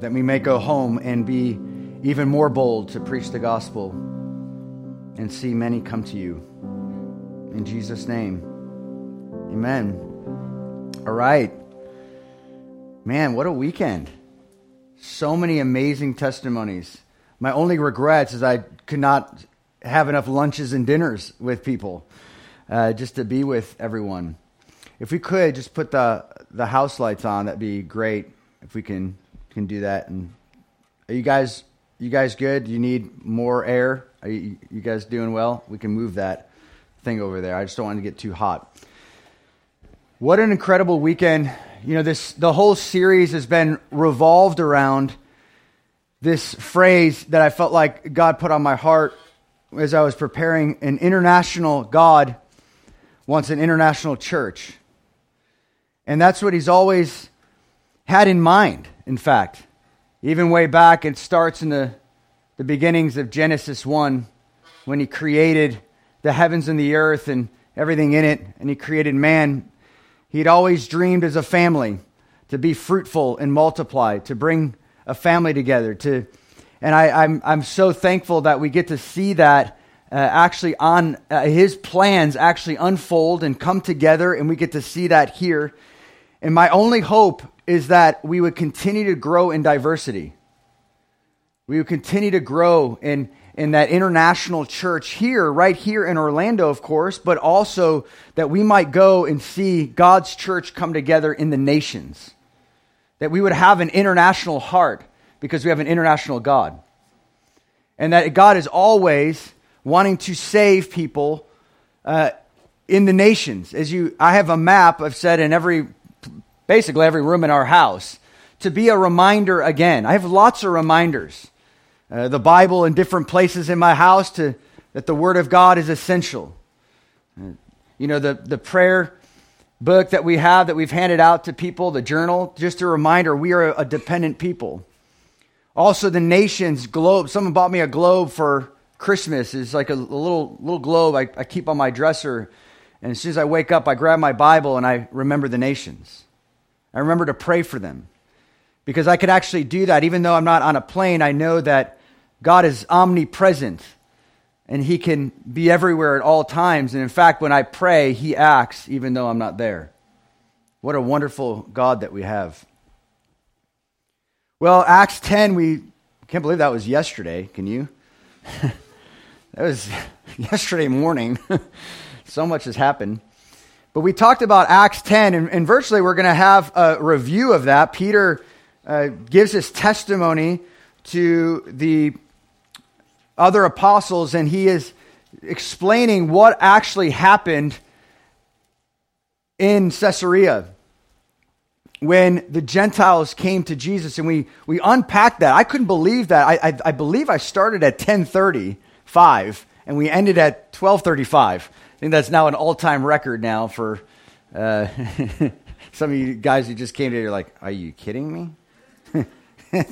that we may go home and be even more bold to preach the gospel and see many come to you. In Jesus' name, amen. All right. Man, what a weekend. So many amazing testimonies. My only regrets is I could not have enough lunches and dinners with people uh, just to be with everyone. If we could just put the, the house lights on, that'd be great if we can, can do that. And are you guys you guys good? You need more air? Are you, you guys doing well? We can move that thing over there. I just don't want to get too hot. What an incredible weekend. You know, this the whole series has been revolved around this phrase that I felt like God put on my heart as I was preparing an international God wants an international church. And that's what he's always had in mind, in fact. Even way back, it starts in the, the beginnings of Genesis 1 when he created the heavens and the earth and everything in it, and he created man. He'd always dreamed as a family to be fruitful and multiply, to bring a family together. To, and I, am I'm, I'm so thankful that we get to see that uh, actually on uh, his plans actually unfold and come together, and we get to see that here. And my only hope is that we would continue to grow in diversity. We would continue to grow in, in that international church here, right here in Orlando, of course, but also that we might go and see God's church come together in the nations. That we would have an international heart because we have an international God. And that God is always wanting to save people uh, in the nations. As you, I have a map I've said in every basically every room in our house to be a reminder again. I have lots of reminders. Uh, the Bible in different places in my house to, that the Word of God is essential. Uh, you know, the, the prayer book that we have that we've handed out to people, the journal, just a reminder we are a dependent people. Also, the nation's globe. Someone bought me a globe for Christmas. It's like a, a little, little globe I, I keep on my dresser. And as soon as I wake up, I grab my Bible and I remember the nations. I remember to pray for them because I could actually do that. Even though I'm not on a plane, I know that God is omnipresent and He can be everywhere at all times. And in fact, when I pray, He acts even though I'm not there. What a wonderful God that we have. Well, Acts 10, we can't believe that was yesterday. Can you? that was yesterday morning. so much has happened. But we talked about Acts 10, and, and virtually we're going to have a review of that. Peter uh, gives his testimony to the other apostles, and he is explaining what actually happened in Caesarea when the Gentiles came to Jesus, and we, we unpacked that. I couldn't believe that. I, I, I believe I started at 1035, and we ended at 1235. I think that's now an all time record now for uh, some of you guys who just came to you're like, are you kidding me?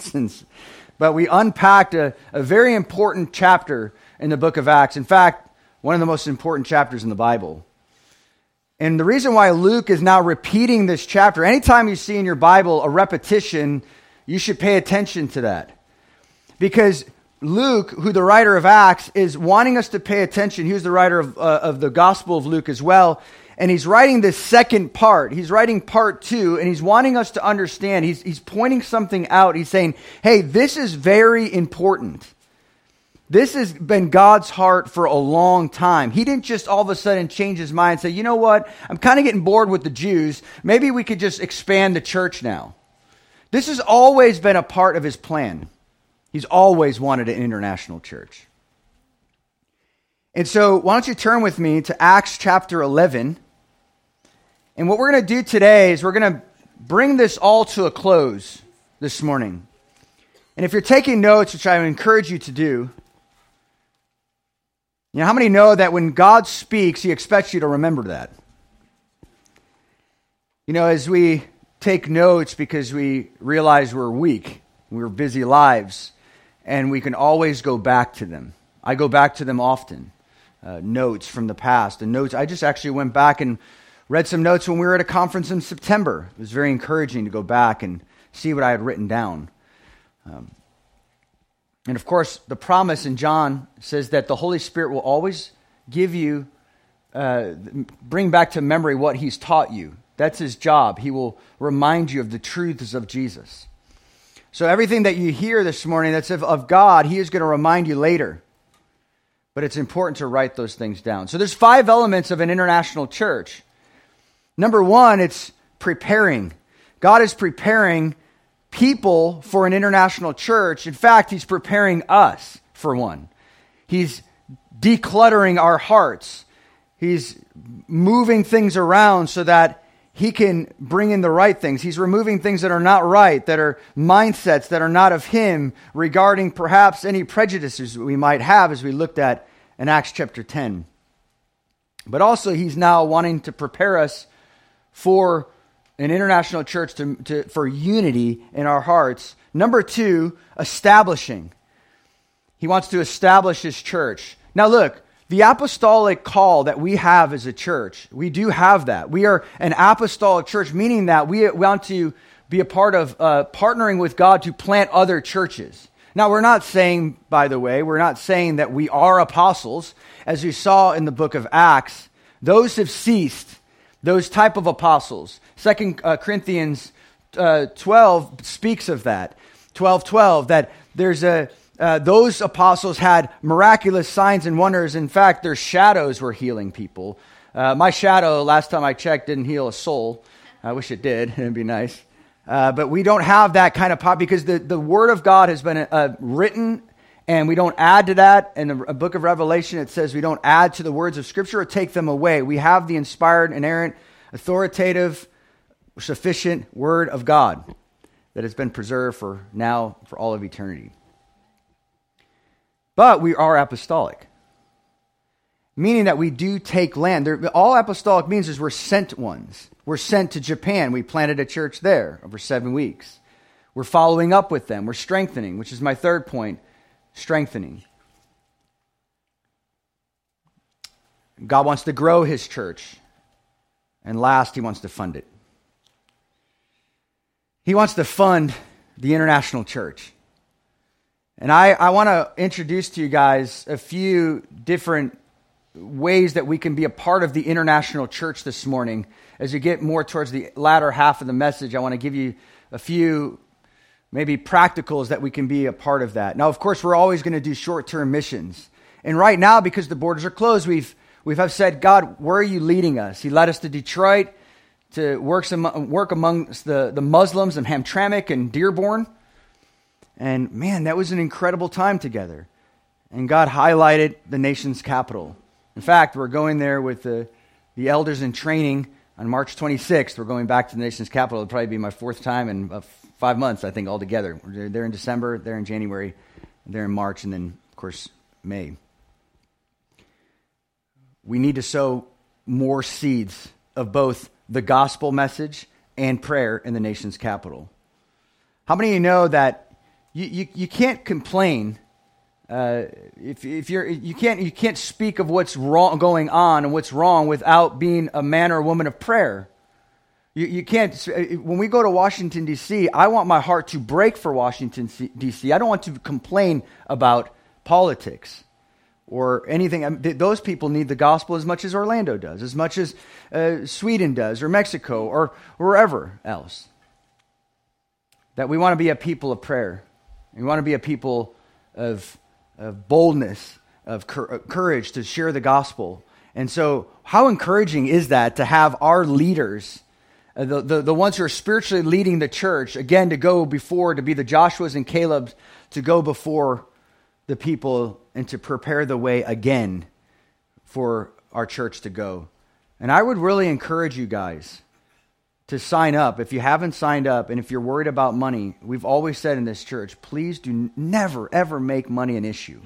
but we unpacked a, a very important chapter in the book of Acts. In fact, one of the most important chapters in the Bible. And the reason why Luke is now repeating this chapter, anytime you see in your Bible a repetition, you should pay attention to that. Because Luke, who the writer of Acts, is wanting us to pay attention. He was the writer of, uh, of the Gospel of Luke as well. And he's writing this second part. He's writing part two, and he's wanting us to understand. He's, he's pointing something out. He's saying, hey, this is very important. This has been God's heart for a long time. He didn't just all of a sudden change his mind and say, you know what? I'm kind of getting bored with the Jews. Maybe we could just expand the church now. This has always been a part of his plan. He's always wanted an international church. And so, why don't you turn with me to Acts chapter 11? And what we're going to do today is we're going to bring this all to a close this morning. And if you're taking notes, which I encourage you to do, you know, how many know that when God speaks, He expects you to remember that? You know, as we take notes because we realize we're weak, we're busy lives, and we can always go back to them. I go back to them often. Uh, notes from the past and notes. I just actually went back and read some notes when we were at a conference in September. It was very encouraging to go back and see what I had written down. Um, and of course, the promise in John says that the Holy Spirit will always give you, uh, bring back to memory what He's taught you. That's His job. He will remind you of the truths of Jesus. So everything that you hear this morning that's of, God, He is going to remind you later. But it's important to write those things down. So there's five elements of an international church. Number one, it's preparing. God is preparing people for an international church. In fact, He's preparing us for one. He's decluttering our hearts. He's moving things around so that He can bring in the right things. He's removing things that are not right, that are mindsets that are not of Him regarding perhaps any prejudices we might have as we looked at in Acts chapter 10. But also, He's now wanting to prepare us for an international church to, to, for unity in our hearts. Number two, establishing. He wants to establish his church. Now, look, the apostolic call that we have as a church, we do have that. We are an apostolic church, meaning that we want to be a part of uh, partnering with God to plant other churches. Now, we're not saying, by the way, we're not saying that we are apostles. As we saw in the book of Acts, those have ceased those type of apostles. Second uh, Corinthians uh, 12 speaks of that. 12 12, that there's a, uh, those apostles had miraculous signs and wonders. In fact, their shadows were healing people. Uh, my shadow, last time I checked, didn't heal a soul. I wish it did. It'd be nice. Uh, but we don't have that kind of pop because the, the Word of God has been uh, written and we don't add to that. In the book of Revelation, it says we don't add to the words of Scripture or take them away. We have the inspired, inerrant, authoritative, sufficient Word of God that has been preserved for now, for all of eternity. But we are apostolic, meaning that we do take land. all apostolic means is we're sent ones. We're sent to Japan. We planted a church there over seven weeks. We're following up with them. We're strengthening, which is my third point strengthening. God wants to grow his church. And last, he wants to fund it. He wants to fund the international church. And I, I want to introduce to you guys a few different ways that we can be a part of the international church this morning. As you get more towards the latter half of the message, I want to give you a few maybe practicals that we can be a part of that. Now, of course, we're always going to do short term missions. And right now, because the borders are closed, we've, we've have said, God, where are you leading us? He led us to Detroit to work, some, work amongst the, the Muslims in Hamtramck and Dearborn. And man, that was an incredible time together. And God highlighted the nation's capital. In fact, we're going there with the, the elders in training on March 26th. We're going back to the nation's capital. It'll probably be my fourth time in uh, five months, I think, altogether. They're in December, they're in January, they're in March, and then, of course, May. We need to sow more seeds of both the gospel message and prayer in the nation's capital. How many of you know that you, you, you can't complain uh, if, if you're, you, can't, you can't speak of what's wrong, going on and what's wrong without being a man or a woman of prayer? You, you can't, uh, when we go to Washington, D.C., I want my heart to break for Washington, D.C. I don't want to complain about politics or anything. Those people need the gospel as much as Orlando does, as much as uh, Sweden does, or Mexico, or wherever else. That we want to be a people of prayer. We want to be a people of, of boldness, of uh, courage to share the gospel. And so, how encouraging is that to have our leaders uh, the, the, the ones who are spiritually leading the church, again, to go before, to be the Joshuas and Calebs, to go before the people and to prepare the way again for our church to go. And I would really encourage you guys to sign up. If you haven't signed up and if you're worried about money, we've always said in this church, please do never, ever make money an issue.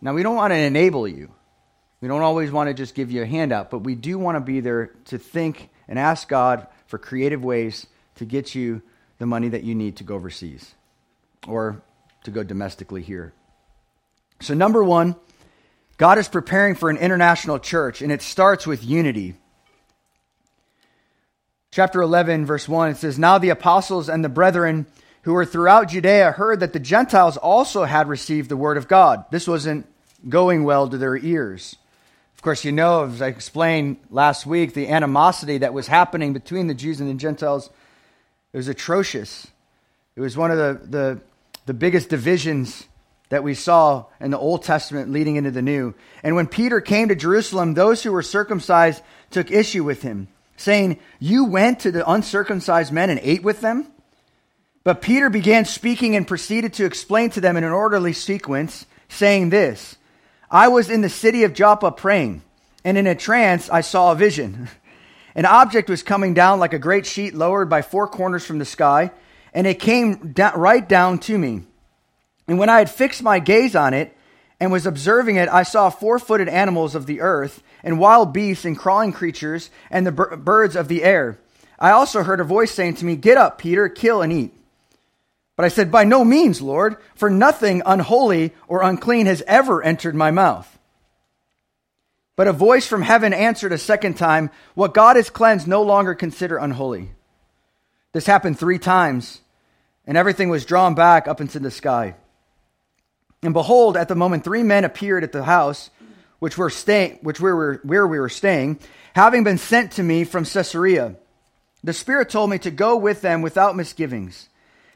Now, we don't want to enable you. We don't always want to just give you a handout, but we do want to be there to think and ask God for creative ways to get you the money that you need to go overseas or to go domestically here. So, number one, God is preparing for an international church, and it starts with unity. Chapter 11, verse 1, it says, Now the apostles and the brethren who were throughout Judea heard that the Gentiles also had received the word of God. This wasn't going well to their ears. Of course, you know, as I explained last week, the animosity that was happening between the Jews and the Gentiles it was atrocious. It was one of the, the, the biggest divisions that we saw in the Old Testament leading into the New. And when Peter came to Jerusalem, those who were circumcised took issue with him, saying, You went to the uncircumcised men and ate with them? But Peter began speaking and proceeded to explain to them in an orderly sequence, saying this I was in the city of Joppa praying, and in a trance I saw a vision. An object was coming down like a great sheet lowered by four corners from the sky, and it came right down to me. And when I had fixed my gaze on it and was observing it, I saw four footed animals of the earth, and wild beasts, and crawling creatures, and the birds of the air. I also heard a voice saying to me, Get up, Peter, kill and eat. But I said, By no means, Lord, for nothing unholy or unclean has ever entered my mouth. But a voice from heaven answered a second time, What God has cleansed, no longer consider unholy. This happened three times, and everything was drawn back up into the sky. And behold, at the moment, three men appeared at the house which, were staying, which we were, where we were staying, having been sent to me from Caesarea. The Spirit told me to go with them without misgivings.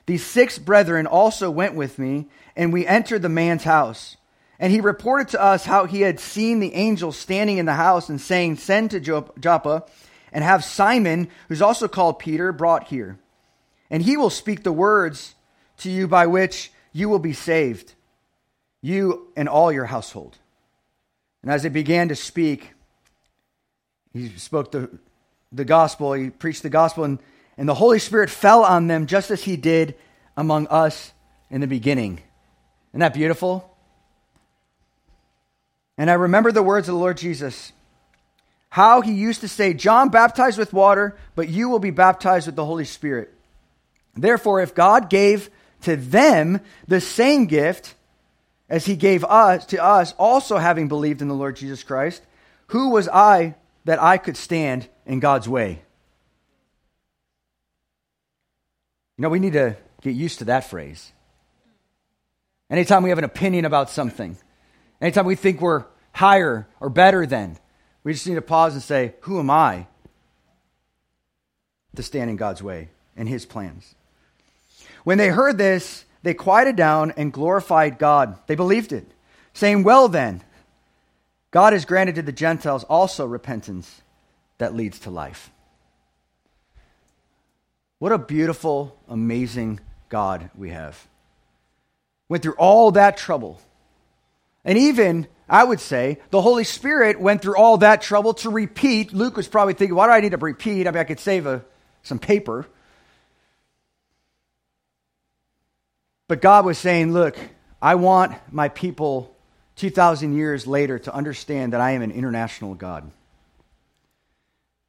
These six brethren also went with me, and we entered the man's house. And he reported to us how he had seen the angel standing in the house and saying, Send to Joppa and have Simon, who's also called Peter, brought here. And he will speak the words to you by which you will be saved, you and all your household. And as he began to speak, he spoke the, the gospel, he preached the gospel, and and the Holy Spirit fell on them just as he did among us in the beginning. Isn't that beautiful? And I remember the words of the Lord Jesus how he used to say, John baptized with water, but you will be baptized with the Holy Spirit. Therefore, if God gave to them the same gift as he gave us to us, also having believed in the Lord Jesus Christ, who was I that I could stand in God's way? You know, we need to get used to that phrase. Anytime we have an opinion about something, anytime we think we're higher or better than, we just need to pause and say, Who am I to stand in God's way and His plans? When they heard this, they quieted down and glorified God. They believed it, saying, Well then, God has granted to the Gentiles also repentance that leads to life. What a beautiful, amazing God we have. Went through all that trouble. And even, I would say, the Holy Spirit went through all that trouble to repeat. Luke was probably thinking, why do I need to repeat? I mean, I could save a, some paper. But God was saying, look, I want my people 2,000 years later to understand that I am an international God,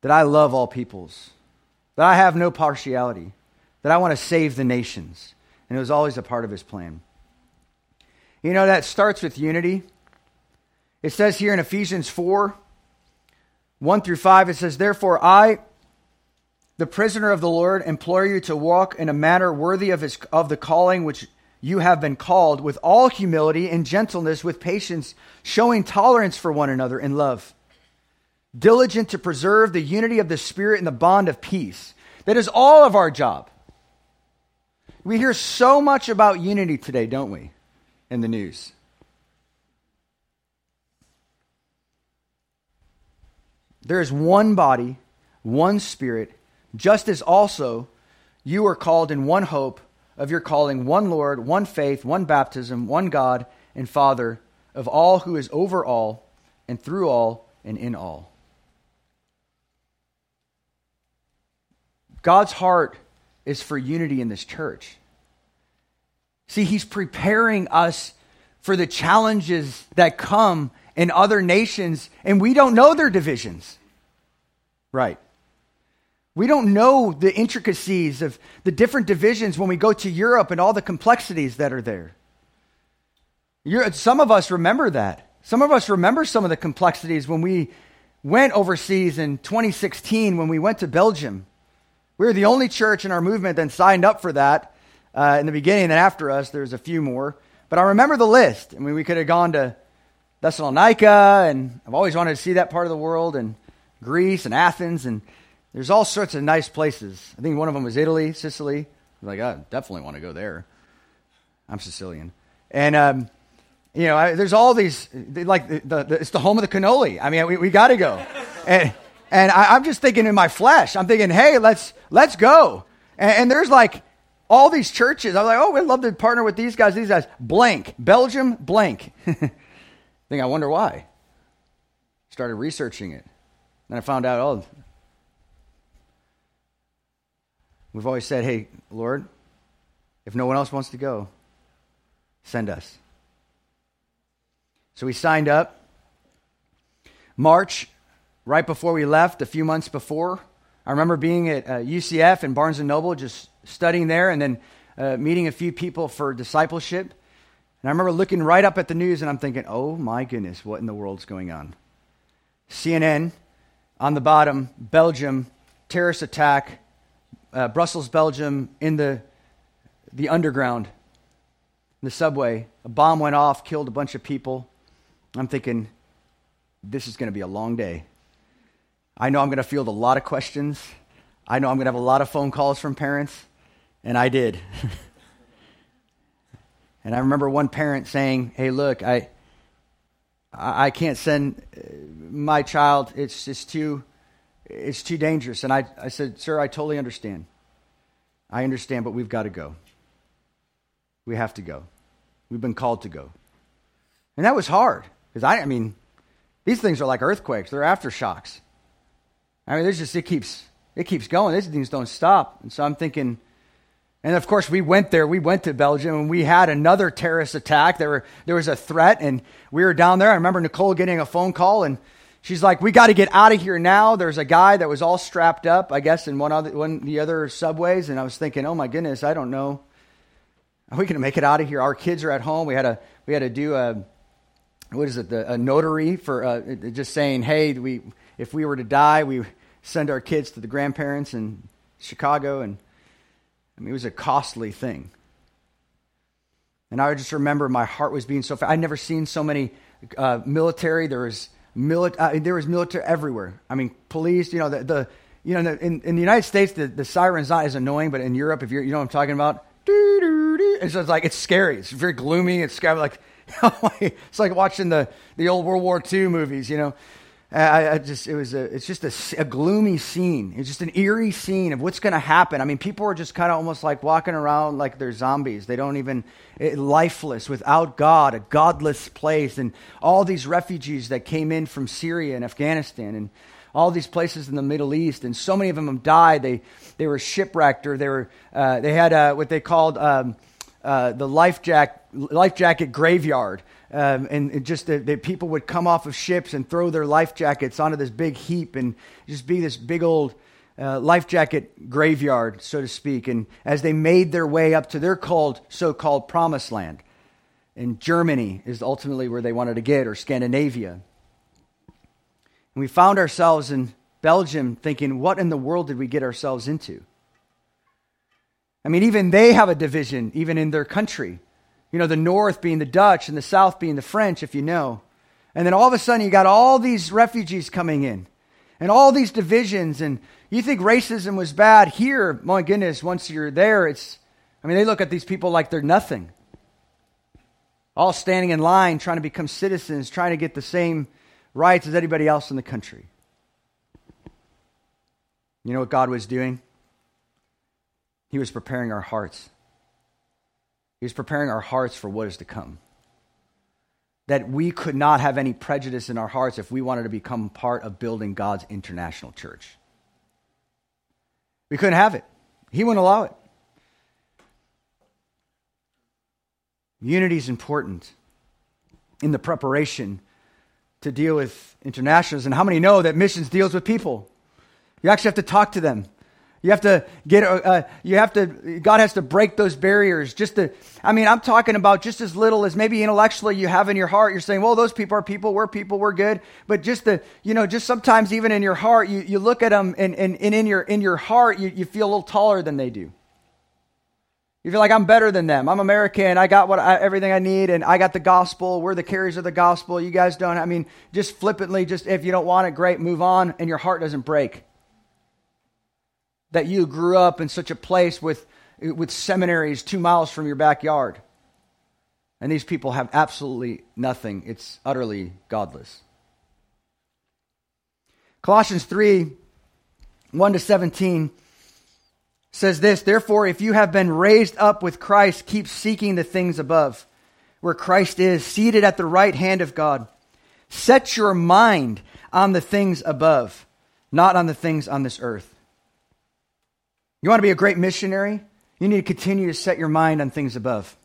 that I love all peoples that I have no partiality, that I want to save the nations. And it was always a part of his plan. You know, that starts with unity. It says here in Ephesians 4 1 through 5, it says, Therefore, I, the prisoner of the Lord, implore you to walk in a manner worthy of, his, of the calling which you have been called, with all humility and gentleness, with patience, showing tolerance for one another in love diligent to preserve the unity of the Spirit and the bond of peace. That is all of our job. We hear so much about unity today, don't we, in the news? There is one body, one Spirit, just as also you are called in one hope of your calling, one Lord, one faith, one baptism, one God and Father of all who is over all and through all and in all. God's heart is for unity in this church. See, He's preparing us for the challenges that come in other nations, and we don't know their divisions. Right. We don't know the intricacies of the different divisions when we go to Europe and all the complexities that are there. You're, some of us remember that. Some of us remember some of the complexities when we went overseas in 2016 when we went to Belgium we were the only church in our movement that signed up for that uh, in the beginning, and after us, there's a few more. But I remember the list. I mean, we could have gone to Thessalonica, and I've always wanted to see that part of the world, and Greece and Athens, and there's all sorts of nice places. I think one of them was Italy, Sicily. Like, I definitely want to go there. I'm Sicilian. And, um, you know, I, there's all these, like, the, the, the, it's the home of the cannoli. I mean, we, we got to go. and and I, am just thinking in my flesh, I'm thinking, hey, let's, let's go. And, and there's like all these churches. I'm like, oh, we'd love to partner with these guys, these guys. Blank. Belgium, blank. think, I wonder why. Started researching it. Then I found out, oh, we've always said, hey, Lord, if no one else wants to go, send us. So we signed up. March, right before we left, a few months before, I remember being at uh, UCF and Barnes and Noble, just studying there, and then uh, meeting a few people for discipleship. And I remember looking right up at the news, and I'm thinking, "Oh my goodness, what in the world's going on?" CNN on the bottom, Belgium terrorist attack, uh, Brussels, Belgium, in the the underground, the subway. A bomb went off, killed a bunch of people. I'm thinking, this is going to be a long day. I know I'm going to field a lot of questions. I know I'm going to have a lot of phone calls from parents, and I did. and I remember one parent saying, "Hey, look, I I can't send uh, my child. It's just too it's too dangerous." And I I said, "Sir, I totally understand. I understand, but we've got to go. We have to go. We've been called to go." And that was hard because I I mean, these things are like earthquakes. They're aftershocks. I mean, there's just it keeps it keeps going. These things don't stop. And so I'm thinking, and of course we went there. We went to Belgium and we had another terrorist attack. There were there was a threat, and we were down there. I remember Nicole getting a phone call and. She's like, we got to get out of here now. There's a guy that was all strapped up, I guess, in one of one the other subways, and I was thinking, oh my goodness, I don't know. Are we going to make it out of here? Our kids are at home. We had a we had to do a what is it? The, a notary for uh, just saying, hey, we if we were to die, we send our kids to the grandparents in Chicago. And I mean, it was a costly thing. And I just remember my heart was being so fast. I'd never seen so many uh, military. There was, mili- uh, there was military everywhere. I mean, police, you know, the, the you know, in, in the United States, the, the siren's not as annoying, but in Europe, if you're, you know what I'm talking about, it's just like, it's scary. It's very gloomy. It's scary. Like, it's like watching the, the old World War II movies, you know. I, I, just it was a it's just a, a, gloomy scene. It's just an eerie scene of what's going to happen. I mean, people are just kind of almost like walking around like they're zombies. They don't even it, lifeless without God, a godless place, and all these refugees that came in from Syria and Afghanistan and all these places in the Middle East, and so many of them have died. They they were shipwrecked or they were uh, they had uh, what they called um, uh, the life jack life jacket graveyard um, and just that people would come off of ships and throw their life jackets onto this big heap and just be this big old uh, life jacket graveyard, so to speak. And as they made their way up to their called, so-called promised land, and Germany is ultimately where they wanted to get, or Scandinavia. And we found ourselves in Belgium thinking, what in the world did we get ourselves into? I mean, even they have a division, even in their country. You know, the north being the Dutch and the south being the French, if you know. And then all of a sudden, you got all these refugees coming in and all these divisions. And you think racism was bad here. My goodness, once you're there, it's, I mean, they look at these people like they're nothing. All standing in line, trying to become citizens, trying to get the same rights as anybody else in the country. You know what God was doing? He was preparing our hearts. He was preparing our hearts for what is to come. That we could not have any prejudice in our hearts if we wanted to become part of building God's international church. We couldn't have it. He wouldn't allow it. Unity is important in the preparation to deal with internationals. And how many know that missions deals with people? You actually have to talk to them. You have to get, uh, uh, you have to, God has to break those barriers just to, I mean, I'm talking about just as little as maybe intellectually you have in your heart. You're saying, well, those people are people, we're people, we're good. But just the, you know, just sometimes even in your heart, you, you look at them and, and, and in your, in your heart, you, you feel a little taller than they do. You feel like I'm better than them. I'm American. I got what I, everything I need, and I got the gospel. We're the carriers of the gospel. You guys don't. I mean, just flippantly, just if you don't want it, great, move on, and your heart doesn't break. That you grew up in such a place with with seminaries two miles from your backyard, and these people have absolutely nothing. It's utterly godless. Colossians three, one to seventeen says this Therefore, if you have been raised up with Christ, keep seeking the things above, where Christ is, seated at the right hand of God. Set your mind on the things above, not on the things on this earth. You want to be a great missionary? You need to continue to set your mind on things above.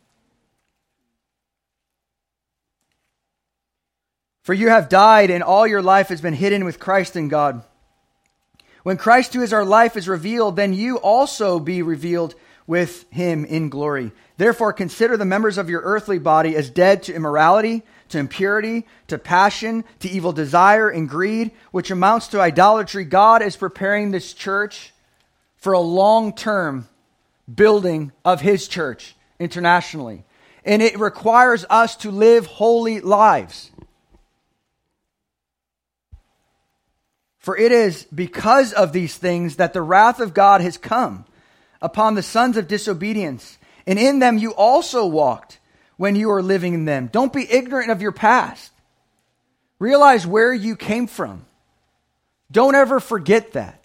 For you have died, and all your life has been hidden with Christ in God. When Christ, who is our life, is revealed, then you also be revealed with him in glory. Therefore, consider the members of your earthly body as dead to immorality, to impurity, to passion, to evil desire and greed, which amounts to idolatry. God is preparing this church for a long term building of his church internationally. And it requires us to live holy lives. For it is because of these things that the wrath of God has come upon the sons of disobedience. And in them you also walked when you were living in them. Don't be ignorant of your past. Realize where you came from. Don't ever forget that.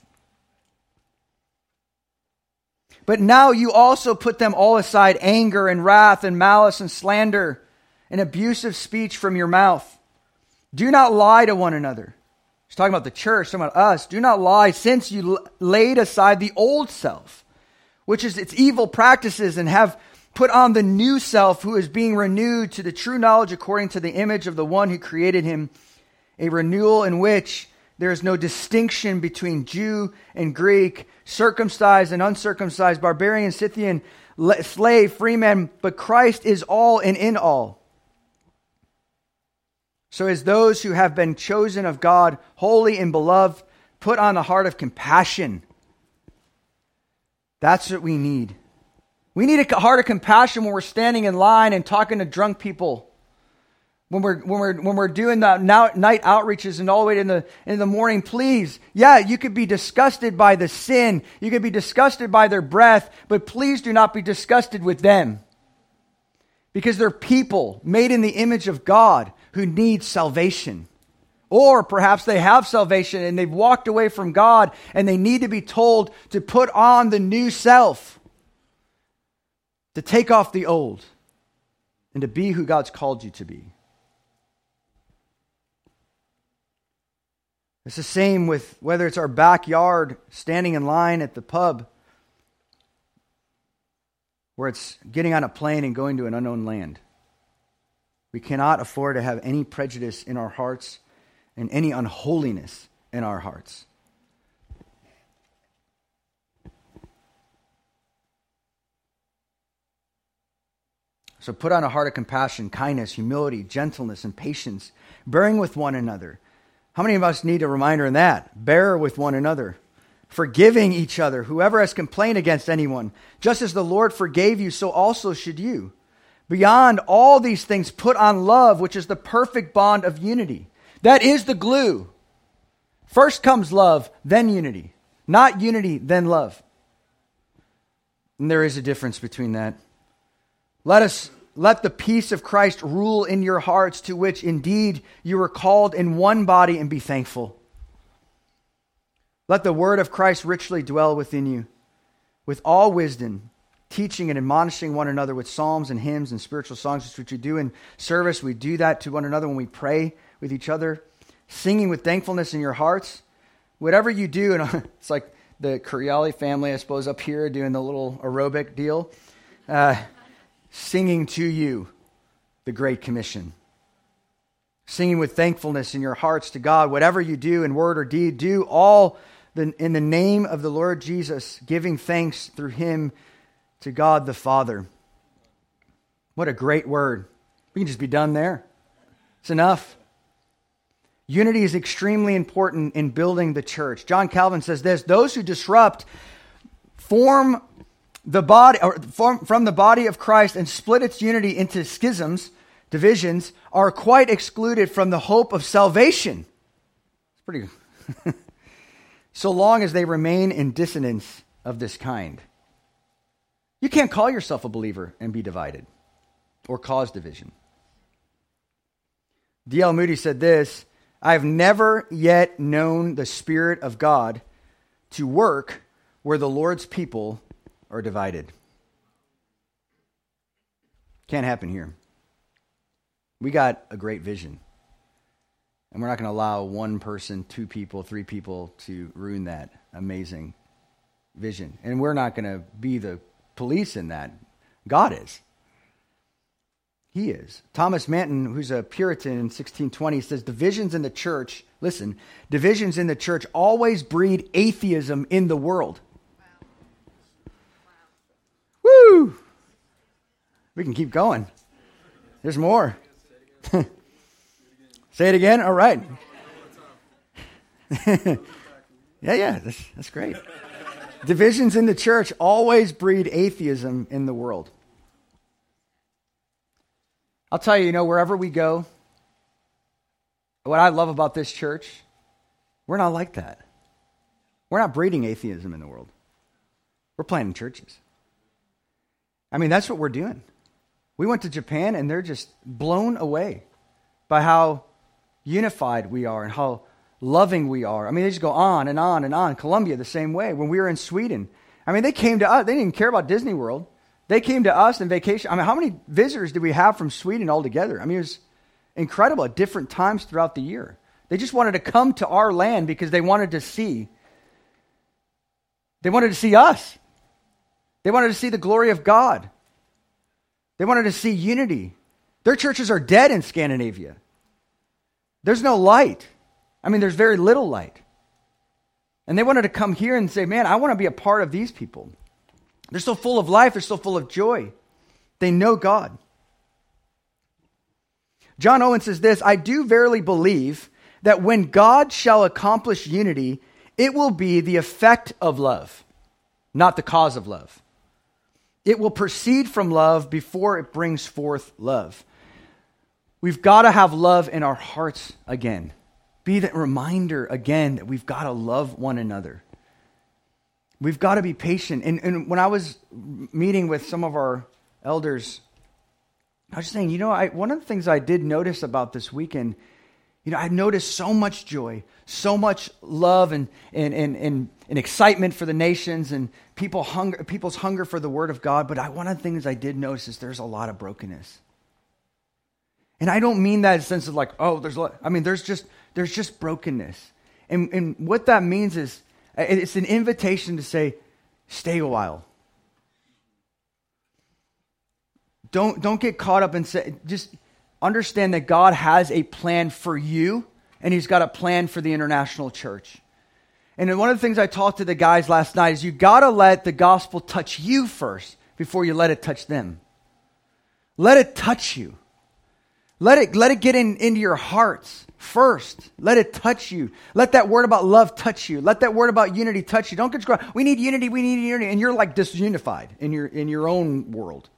But now you also put them all aside anger and wrath and malice and slander and abusive speech from your mouth. Do not lie to one another He's talking about the church, talking about us. Do not lie, since you laid aside the old self, which is its evil practices, and have put on the new self, who is being renewed to the true knowledge according to the image of the one who created him, a renewal in which there is no distinction between Jew and Greek, circumcised and uncircumcised, barbarian, Scythian, slave, freeman, but Christ is all and in all. So, as those who have been chosen of God, holy and beloved, put on the heart of compassion. That's what we need. We need a heart of compassion when we're standing in line and talking to drunk people. When we're, when we're, when we're doing the night outreaches and all the way in the, in the morning, please, yeah, you could be disgusted by the sin. You could be disgusted by their breath, but please do not be disgusted with them. Because they're people made in the image of God who need salvation. Or perhaps they have salvation and they've walked away from God and they need to be told to put on the new self, to take off the old, and to be who God's called you to be. It's the same with whether it's our backyard, standing in line at the pub, where it's getting on a plane and going to an unknown land. We cannot afford to have any prejudice in our hearts and any unholiness in our hearts. So put on a heart of compassion, kindness, humility, gentleness, and patience, bearing with one another. How many of us need a reminder in that? Bear with one another, forgiving each other, whoever has complained against anyone. Just as the Lord forgave you, so also should you. Beyond all these things, put on love, which is the perfect bond of unity. That is the glue. First comes love, then unity. Not unity, then love. And there is a difference between that. Let us let the peace of Christ rule in your hearts, to which indeed you were called in one body, and be thankful. Let the word of Christ richly dwell within you, with all wisdom teaching and admonishing one another with psalms and hymns and spiritual songs, which we do in service. We do that to one another when we pray with each other, singing with thankfulness in your hearts. Whatever you do, and it's like the Curiali family, I suppose, up here doing the little aerobic deal, uh, singing to you the Great Commission. Singing with thankfulness in your hearts to God. Whatever you do in word or deed, do all in the name of the Lord Jesus, giving thanks through him to God the Father. What a great word. We can just be done there. It's enough. Unity is extremely important in building the church. John Calvin says this those who disrupt form the body or from, from the body of Christ and split its unity into schisms, divisions, are quite excluded from the hope of salvation. It's pretty so long as they remain in dissonance of this kind. You can't call yourself a believer and be divided or cause division. D.L. Moody said this I have never yet known the Spirit of God to work where the Lord's people are divided. Can't happen here. We got a great vision. And we're not going to allow one person, two people, three people to ruin that amazing vision. And we're not going to be the police in that. God is. He is. Thomas Manton, who's a Puritan in 1620, says divisions in the church, listen, divisions in the church always breed atheism in the world. Woo! We can keep going. There's more. Say it again? All right. yeah, yeah, that's, that's great. Divisions in the church always breed atheism in the world. I'll tell you, you know, wherever we go, what I love about this church, we're not like that. We're not breeding atheism in the world. We're planting churches. I mean, that's what we're doing. We went to Japan and they're just blown away by how unified we are and how loving we are. I mean, they just go on and on and on. Colombia, the same way. When we were in Sweden, I mean, they came to us. They didn't even care about Disney World. They came to us in vacation. I mean, how many visitors did we have from Sweden altogether? I mean, it was incredible at different times throughout the year. They just wanted to come to our land because they wanted to see. They wanted to see us. They wanted to see the glory of God. They wanted to see unity. Their churches are dead in Scandinavia. There's no light. I mean, there's very little light. And they wanted to come here and say, man, I want to be a part of these people. They're so full of life, they're so full of joy. They know God. John Owen says this I do verily believe that when God shall accomplish unity, it will be the effect of love, not the cause of love. It will proceed from love before it brings forth love. We've got to have love in our hearts again. Be that reminder again that we've got to love one another. We've got to be patient. And, and when I was meeting with some of our elders, I was saying, you know, I, one of the things I did notice about this weekend, you know, I've noticed so much joy, so much love and, and, and, and, and excitement for the nations and people hunger, people's hunger for the word of God. But I, one of the things I did notice is there's a lot of brokenness. And I don't mean that in the sense of like, oh, there's, a lot. I mean, there's just, there's just brokenness. And, and what that means is uh, it's an invitation to say, stay a while. Don't, don't get caught up and say, just understand that God has a plan for you and He's got a plan for the international church. And one of the things I talked to the guys last night is you got to let the gospel touch you first before you let it touch them. Let it touch you. Let it, let it get in, into your hearts first. Let it touch you. Let that word about love touch you. Let that word about unity touch you. Don't get screwed. We need unity. We need unity. And you're like disunified in your, in your own world.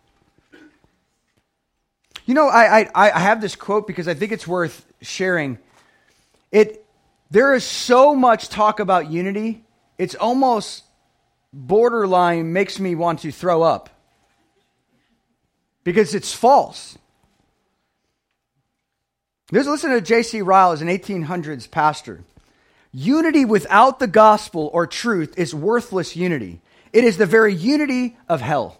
You know, I, I, I have this quote because I think it's worth sharing. It, there is so much talk about unity, it's almost borderline makes me want to throw up because it's false. Just listen to J.C. Ryle as an 1800s pastor. Unity without the gospel or truth is worthless unity. It is the very unity of hell.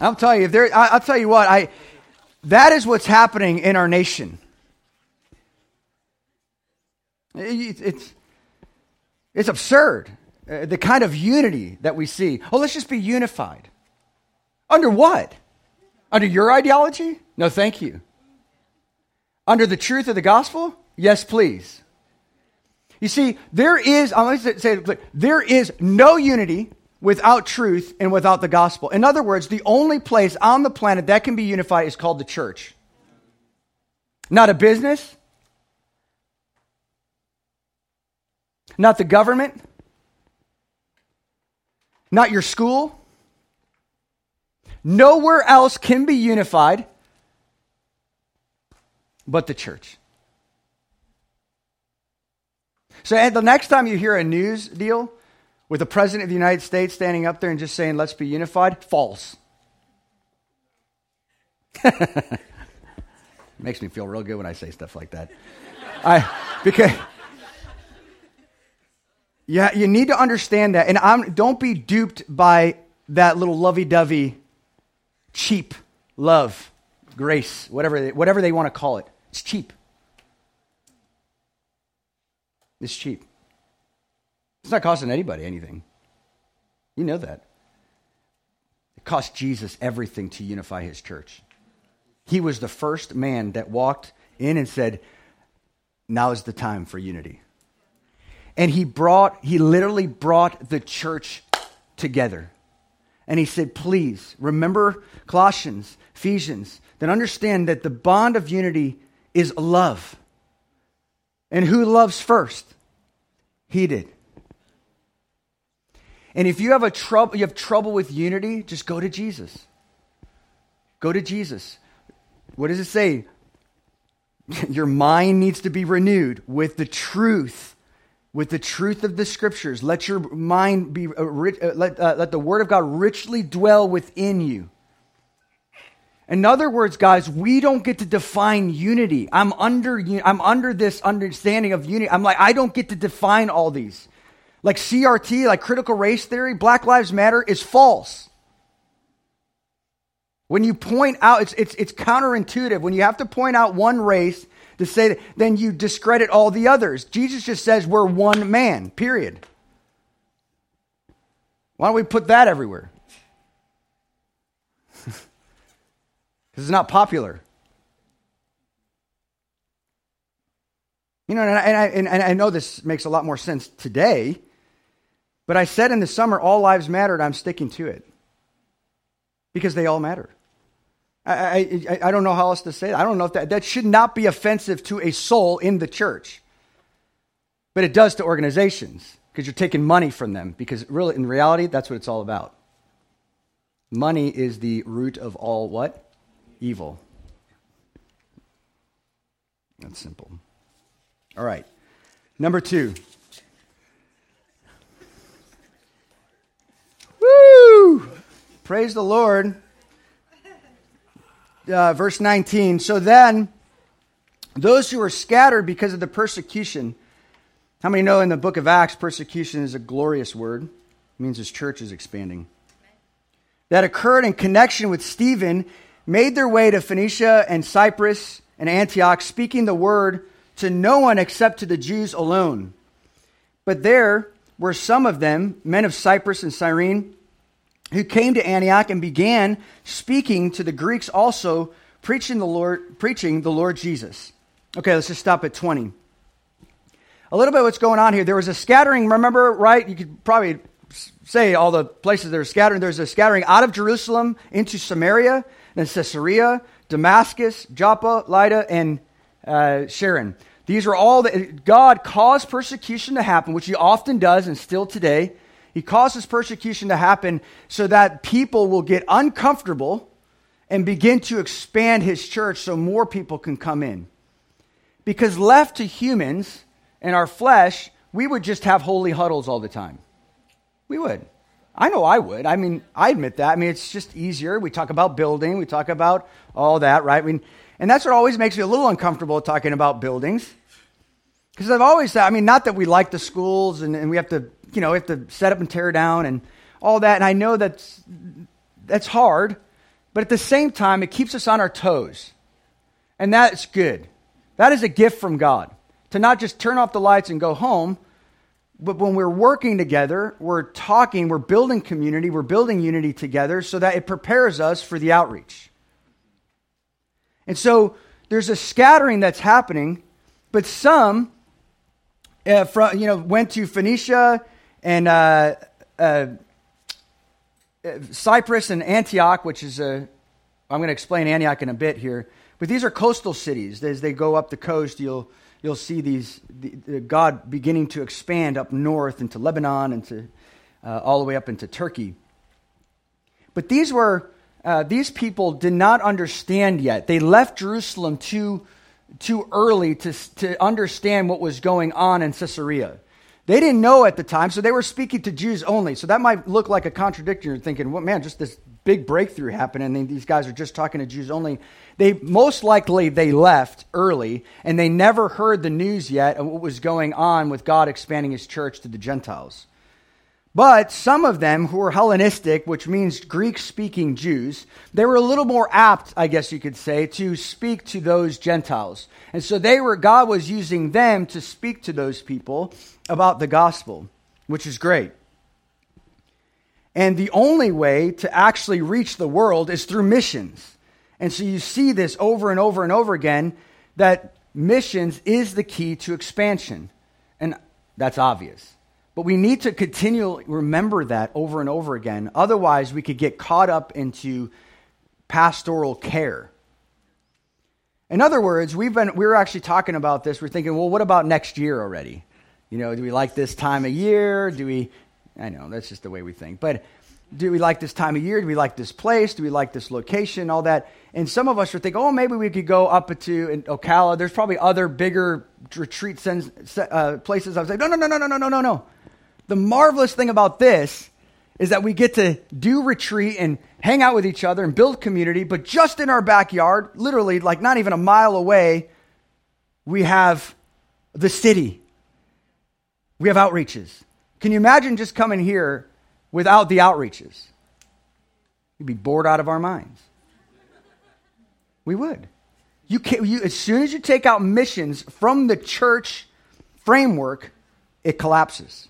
I'll tell you, if there, I'll tell you what, I, that is what's happening in our nation. It's, it's absurd. Uh, the kind of unity that we see. Oh, let's just be unified. Under what? Under your ideology? No, thank you. Under the truth of the gospel? Yes, please. You see, there is, I'm going to say, there is no unity without truth and without the gospel. In other words, the only place on the planet that can be unified is called the church. Not a business, not the government, not your school. Nowhere else can be unified but the church. So, the next time you hear a news deal with the President of the United States standing up there and just saying, let's be unified, false. Makes me feel real good when I say stuff like that. I, because, yeah, you need to understand that. And I'm, don't be duped by that little lovey dovey, cheap love, grace, whatever they, whatever they want to call it. It's cheap. It's cheap. It's not costing anybody anything. You know that. It cost Jesus everything to unify his church. He was the first man that walked in and said, Now is the time for unity. And he brought, he literally brought the church together. And he said, Please remember Colossians, Ephesians, then understand that the bond of unity is love. And who loves first? He did. And if you have a trouble, you have trouble with unity, just go to Jesus. Go to Jesus. What does it say? Your mind needs to be renewed with the truth, with the truth of the scriptures. Let your mind be, uh, uh, let, uh, let the word of God richly dwell within you. In other words, guys, we don't get to define unity. I'm under, I'm under this understanding of unity. I'm like, I don't get to define all these. Like CRT, like critical race theory, Black Lives Matter is false. When you point out, it's, it's, it's counterintuitive. When you have to point out one race to say that, then you discredit all the others. Jesus just says we're one man, period. Why don't we put that everywhere? because it's not popular. You know, and I, and, I, and I know this makes a lot more sense today, but I said in the summer, all lives mattered. I'm sticking to it because they all matter. I, I, I don't know how else to say it. I don't know if that, that should not be offensive to a soul in the church, but it does to organizations because you're taking money from them because really, in reality, that's what it's all about. Money is the root of all what? evil. That's simple. All right. Number two. Praise the Lord. Uh, verse 19. So then, those who were scattered because of the persecution. How many know in the book of Acts, persecution is a glorious word? It means his church is expanding. That occurred in connection with Stephen made their way to Phoenicia and Cyprus and Antioch, speaking the word to no one except to the Jews alone. But there were some of them, men of Cyprus and Cyrene, who came to Antioch and began speaking to the Greeks also, preaching the Lord, preaching the Lord Jesus. Okay, let's just stop at 20. A little bit what's going on here. There was a scattering, remember, right? You could probably say all the places that are scattered. There's a scattering out of Jerusalem into Samaria then Caesarea, Damascus, Joppa, Lydda, and uh, Sharon. These are all that God caused persecution to happen, which He often does and still today. He causes persecution to happen so that people will get uncomfortable and begin to expand His church so more people can come in. Because left to humans and our flesh, we would just have holy huddles all the time. We would. I know I would. I mean, I admit that. I mean, it's just easier. We talk about building, we talk about all that, right? I mean, and that's what always makes me a little uncomfortable talking about buildings. Because I've always said, I mean, not that we like the schools and, and we have to, you know, we have to set up and tear down and all that. And I know that's, that's hard, but at the same time, it keeps us on our toes. And that's good. That is a gift from God. To not just turn off the lights and go home, but when we're working together, we're talking, we're building community, we're building unity together so that it prepares us for the outreach. And so there's a scattering that's happening, but some uh, from, you know, went to Phoenicia and uh, uh, Cyprus and Antioch, which is a, I'm going to explain Antioch in a bit here, but these are coastal cities. As they go up the coast, you'll you'll see these the, the God beginning to expand up north into Lebanon and to uh, all the way up into Turkey. But these were uh, these people did not understand yet. They left Jerusalem too too early to to understand what was going on in Caesarea. They didn't know at the time, so they were speaking to Jews only. So that might look like a contradiction. You're thinking, well, man, just this big breakthrough happened, and these guys are just talking to Jews only. They most likely they left early, and they never heard the news yet of what was going on with God expanding His church to the Gentiles. But some of them who were Hellenistic, which means Greek speaking Jews, they were a little more apt, I guess you could say, to speak to those Gentiles. And so they were, God was using them to speak to those people about the gospel, which is great. And the only way to actually reach the world is through missions. And so you see this over and over and over again that missions is the key to expansion. And that's obvious. But we need to continually remember that over and over again. Otherwise, we could get caught up into pastoral care. In other words, we've been we were actually talking about this. We're thinking, well, what about next year already? You know, do we like this time of year? Do we I know, that's just the way we think. But do we like this time of year? Do we like this place? Do we like this location? All that. And some of us are thinking, oh, maybe we could go up to Ocala. There's probably other bigger retreat uh, places. I was like, no, no, no, no, no, no, no, no. The marvelous thing about this is that we get to do retreat and hang out with each other and build community, but just in our backyard, literally, like not even a mile away, we have the city. We have outreaches. Can you imagine just coming here without the outreaches? We'd be bored out of our minds. We would. You can, you, as soon as you take out missions from the church framework, it collapses.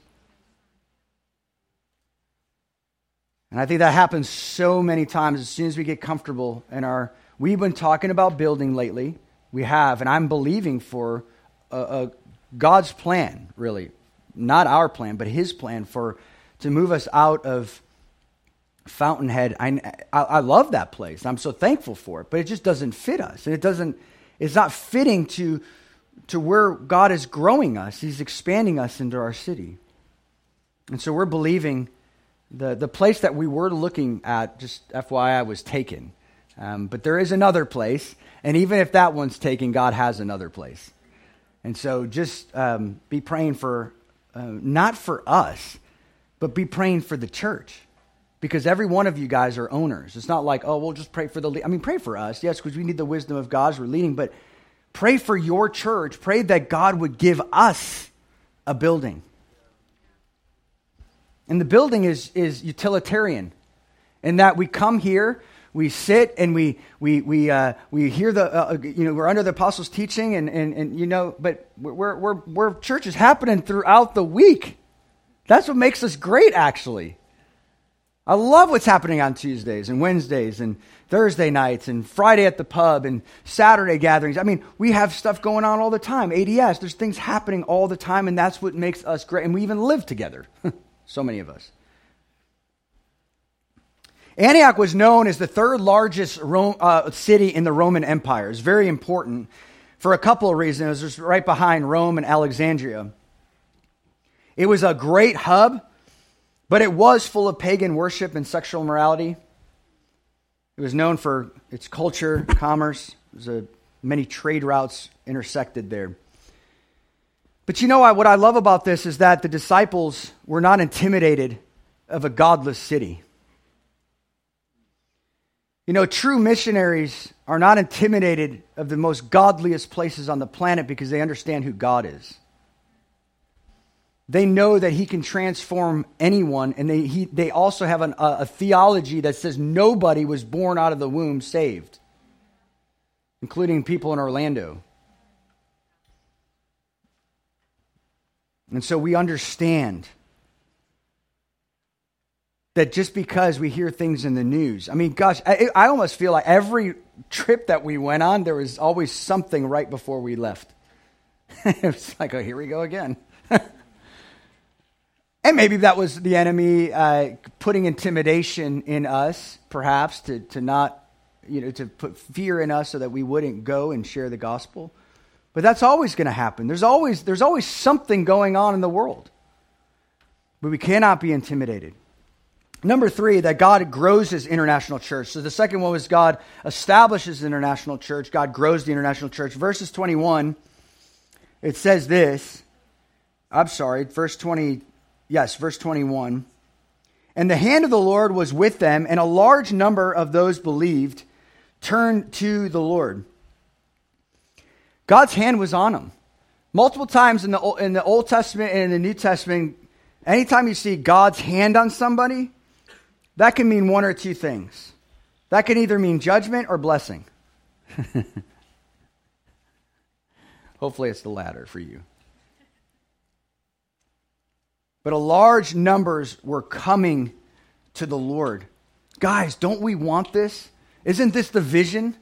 And I think that happens so many times as soon as we get comfortable in our. We've been talking about building lately. We have, and I'm believing for a, a God's plan, really. Not our plan, but His plan for to move us out of Fountainhead. I, I, I love that place. I'm so thankful for it, but it just doesn't fit us. And it doesn't, it's not fitting to, to where God is growing us. He's expanding us into our city. And so we're believing the, the place that we were looking at, just FYI, was taken. Um, but there is another place, and even if that one's taken, God has another place. And so just um, be praying for, uh, not for us, but be praying for the church. Because every one of you guys are owners. It's not like, oh, we'll just pray for the, I mean, pray for us, yes, because we need the wisdom of God as we're leading, but pray for your church. Pray that God would give us a building and the building is, is utilitarian in that we come here, we sit and we, we, we, uh, we hear the, uh, uh, you know, we're under the apostles' teaching and, and, and you know, but we're, we're, we're church is happening throughout the week. That's what makes us great, actually. I love what's happening on Tuesdays and Wednesdays and Thursday nights and Friday at the pub and Saturday gatherings. I mean, we have stuff going on all the time. ADS, there's things happening all the time, and that's what makes us great. And we even live together. So many of us. Antioch was known as the third largest Rome, uh, city in the Roman Empire. It's very important for a couple of reasons. It was right behind Rome and Alexandria. It was a great hub, but it was full of pagan worship and sexual morality. It was known for its culture, commerce. A, many trade routes intersected there. But you know what I love about this is that the disciples were not intimidated of a godless city. You know, true missionaries are not intimidated of the most godliest places on the planet because they understand who God is. They know that He can transform anyone, and they, he, they also have an, a, a theology that says nobody was born out of the womb saved, including people in Orlando. And so we understand that just because we hear things in the news, I mean, gosh, I, I, almost feel like every trip that we went on, there was always something right before we left. it's like, oh, here we go again. and maybe that was the enemy uh, putting intimidation in us, perhaps, to, to not, you know, to put fear in us so that we wouldn't go and share the gospel. But that's always going to happen. There's always, there's always something going on in the world. but we cannot be intimidated. Number three, that God grows his international church. So the second one was God establishes the international church, God grows the international church. Verses 21, it says this. I'm sorry, verse 20, yes, verse 21. And the hand of the Lord was with them, and a large number of those believed turned to the Lord. God's hand was on them. Multiple times in the, in the Old Testament and in the New Testament, anytime you see God's hand on somebody, that can mean one or two things. That can either mean judgment or blessing. Hopefully, it's the latter for you. But a large numbers were coming to the Lord. Guys, don't we want this? Isn't this the vision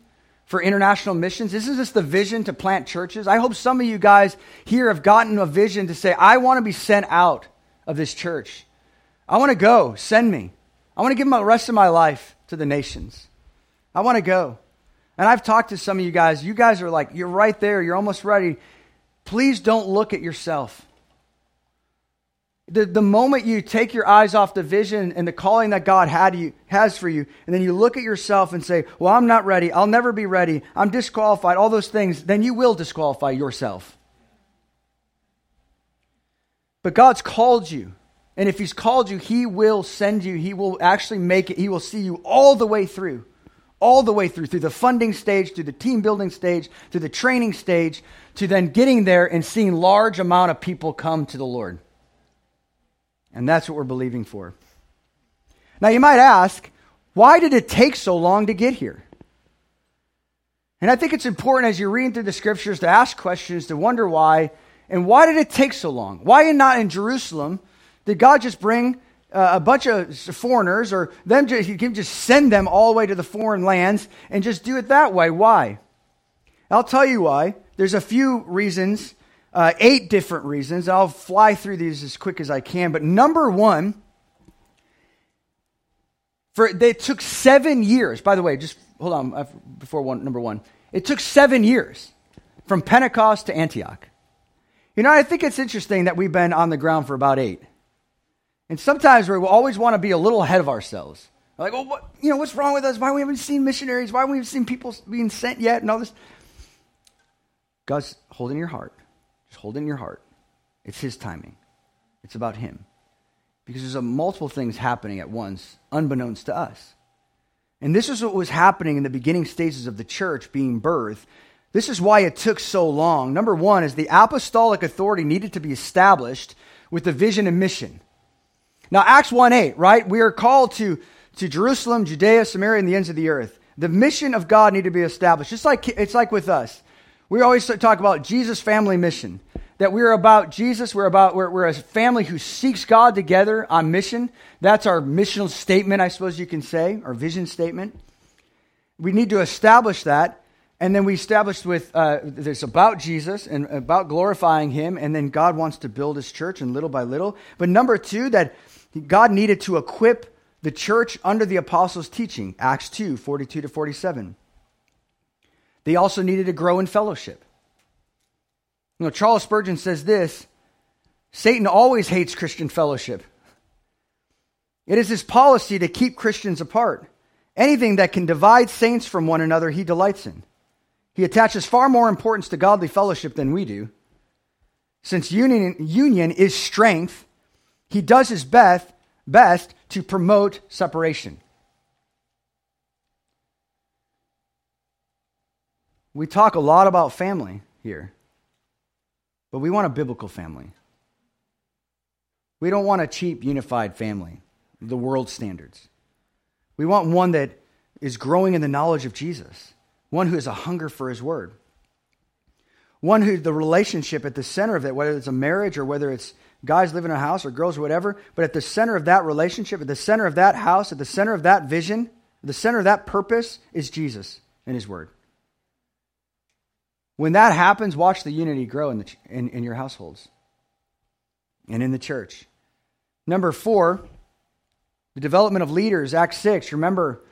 for international missions? Isn't this the vision to plant churches? I hope some of you guys here have gotten a vision to say, I want to be sent out of this church. I want to go. Send me. I want to give the rest of my life to the nations. I want to go. And I've talked to some of you guys. You guys are like, you're right there. You're almost ready. Please don't look at yourself. The, the moment you take your eyes off the vision and the calling that God had you, has for you, and then you look at yourself and say, Well, I'm not ready. I'll never be ready. I'm disqualified, all those things, then you will disqualify yourself. But God's called you. And if He's called you, He will send you. He will actually make it. He will see you all the way through. All the way through, through the funding stage, through the team building stage, through the training stage, to then getting there and seeing large amount of people come to the Lord. And that's what we're believing for. Now, you might ask, why did it take so long to get here? And I think it's important as you're reading through the scriptures to ask questions, to wonder why, and why did it take so long? Why not in Jerusalem? Did God just bring uh, a bunch of foreigners or them just, he can just send them all the way to the foreign lands and just do it that way? Why? I'll tell you why. There's a few reasons, uh, eight different reasons. I'll fly through these as quick as I can. But number one, for it took seven years. By the way, just hold on uh, before one, number one. It took seven years from Pentecost to Antioch. You know, I think it's interesting that we've been on the ground for about eight. And sometimes we always want to be a little ahead of ourselves. Like, well, what, you know, what's wrong with us? Why we haven't seen missionaries? Why we haven't seen people being sent yet? And all this. God's holding your heart. Just hold in your heart. It's His timing. It's about Him. Because there's a multiple things happening at once, unbeknownst to us. And this is what was happening in the beginning stages of the church being birthed. This is why it took so long. Number one is the apostolic authority needed to be established with the vision and mission. Now, Acts 1 8, right? We are called to, to Jerusalem, Judea, Samaria, and the ends of the earth. The mission of God need to be established. Just like it's like with us. We always talk about Jesus' family mission. That we're about Jesus, we're about we're, we're a family who seeks God together on mission. That's our missional statement, I suppose you can say, our vision statement. We need to establish that. And then we established with uh, this about Jesus and about glorifying Him, and then God wants to build His church, and little by little. But number two, that God needed to equip the church under the apostles' teaching, Acts 2 42 to 47. They also needed to grow in fellowship. You know, Charles Spurgeon says this Satan always hates Christian fellowship. It is his policy to keep Christians apart. Anything that can divide saints from one another, he delights in. He attaches far more importance to godly fellowship than we do. Since union, union is strength, he does his best, best to promote separation. We talk a lot about family here, but we want a biblical family. We don't want a cheap, unified family, the world standards. We want one that is growing in the knowledge of Jesus, one who has a hunger for his word, one who the relationship at the center of it, whether it's a marriage or whether it's guys live in a house or girls or whatever, but at the center of that relationship, at the center of that house, at the center of that vision, the center of that purpose is Jesus and His Word. When that happens, watch the unity grow in, the, in, in your households and in the church. Number four, the development of leaders, Acts 6. Remember,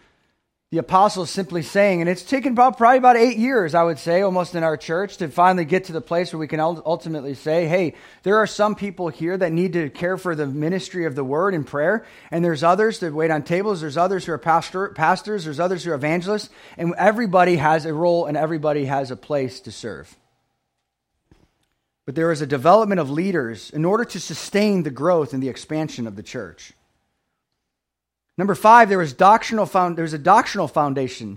the apostles simply saying, and it's taken about, probably about eight years, I would say, almost in our church, to finally get to the place where we can ultimately say, hey, there are some people here that need to care for the ministry of the word and prayer, and there's others that wait on tables, there's others who are pastor, pastors, there's others who are evangelists, and everybody has a role and everybody has a place to serve. But there is a development of leaders in order to sustain the growth and the expansion of the church. Number five, there was doctrinal found, there's a doctrinal foundation.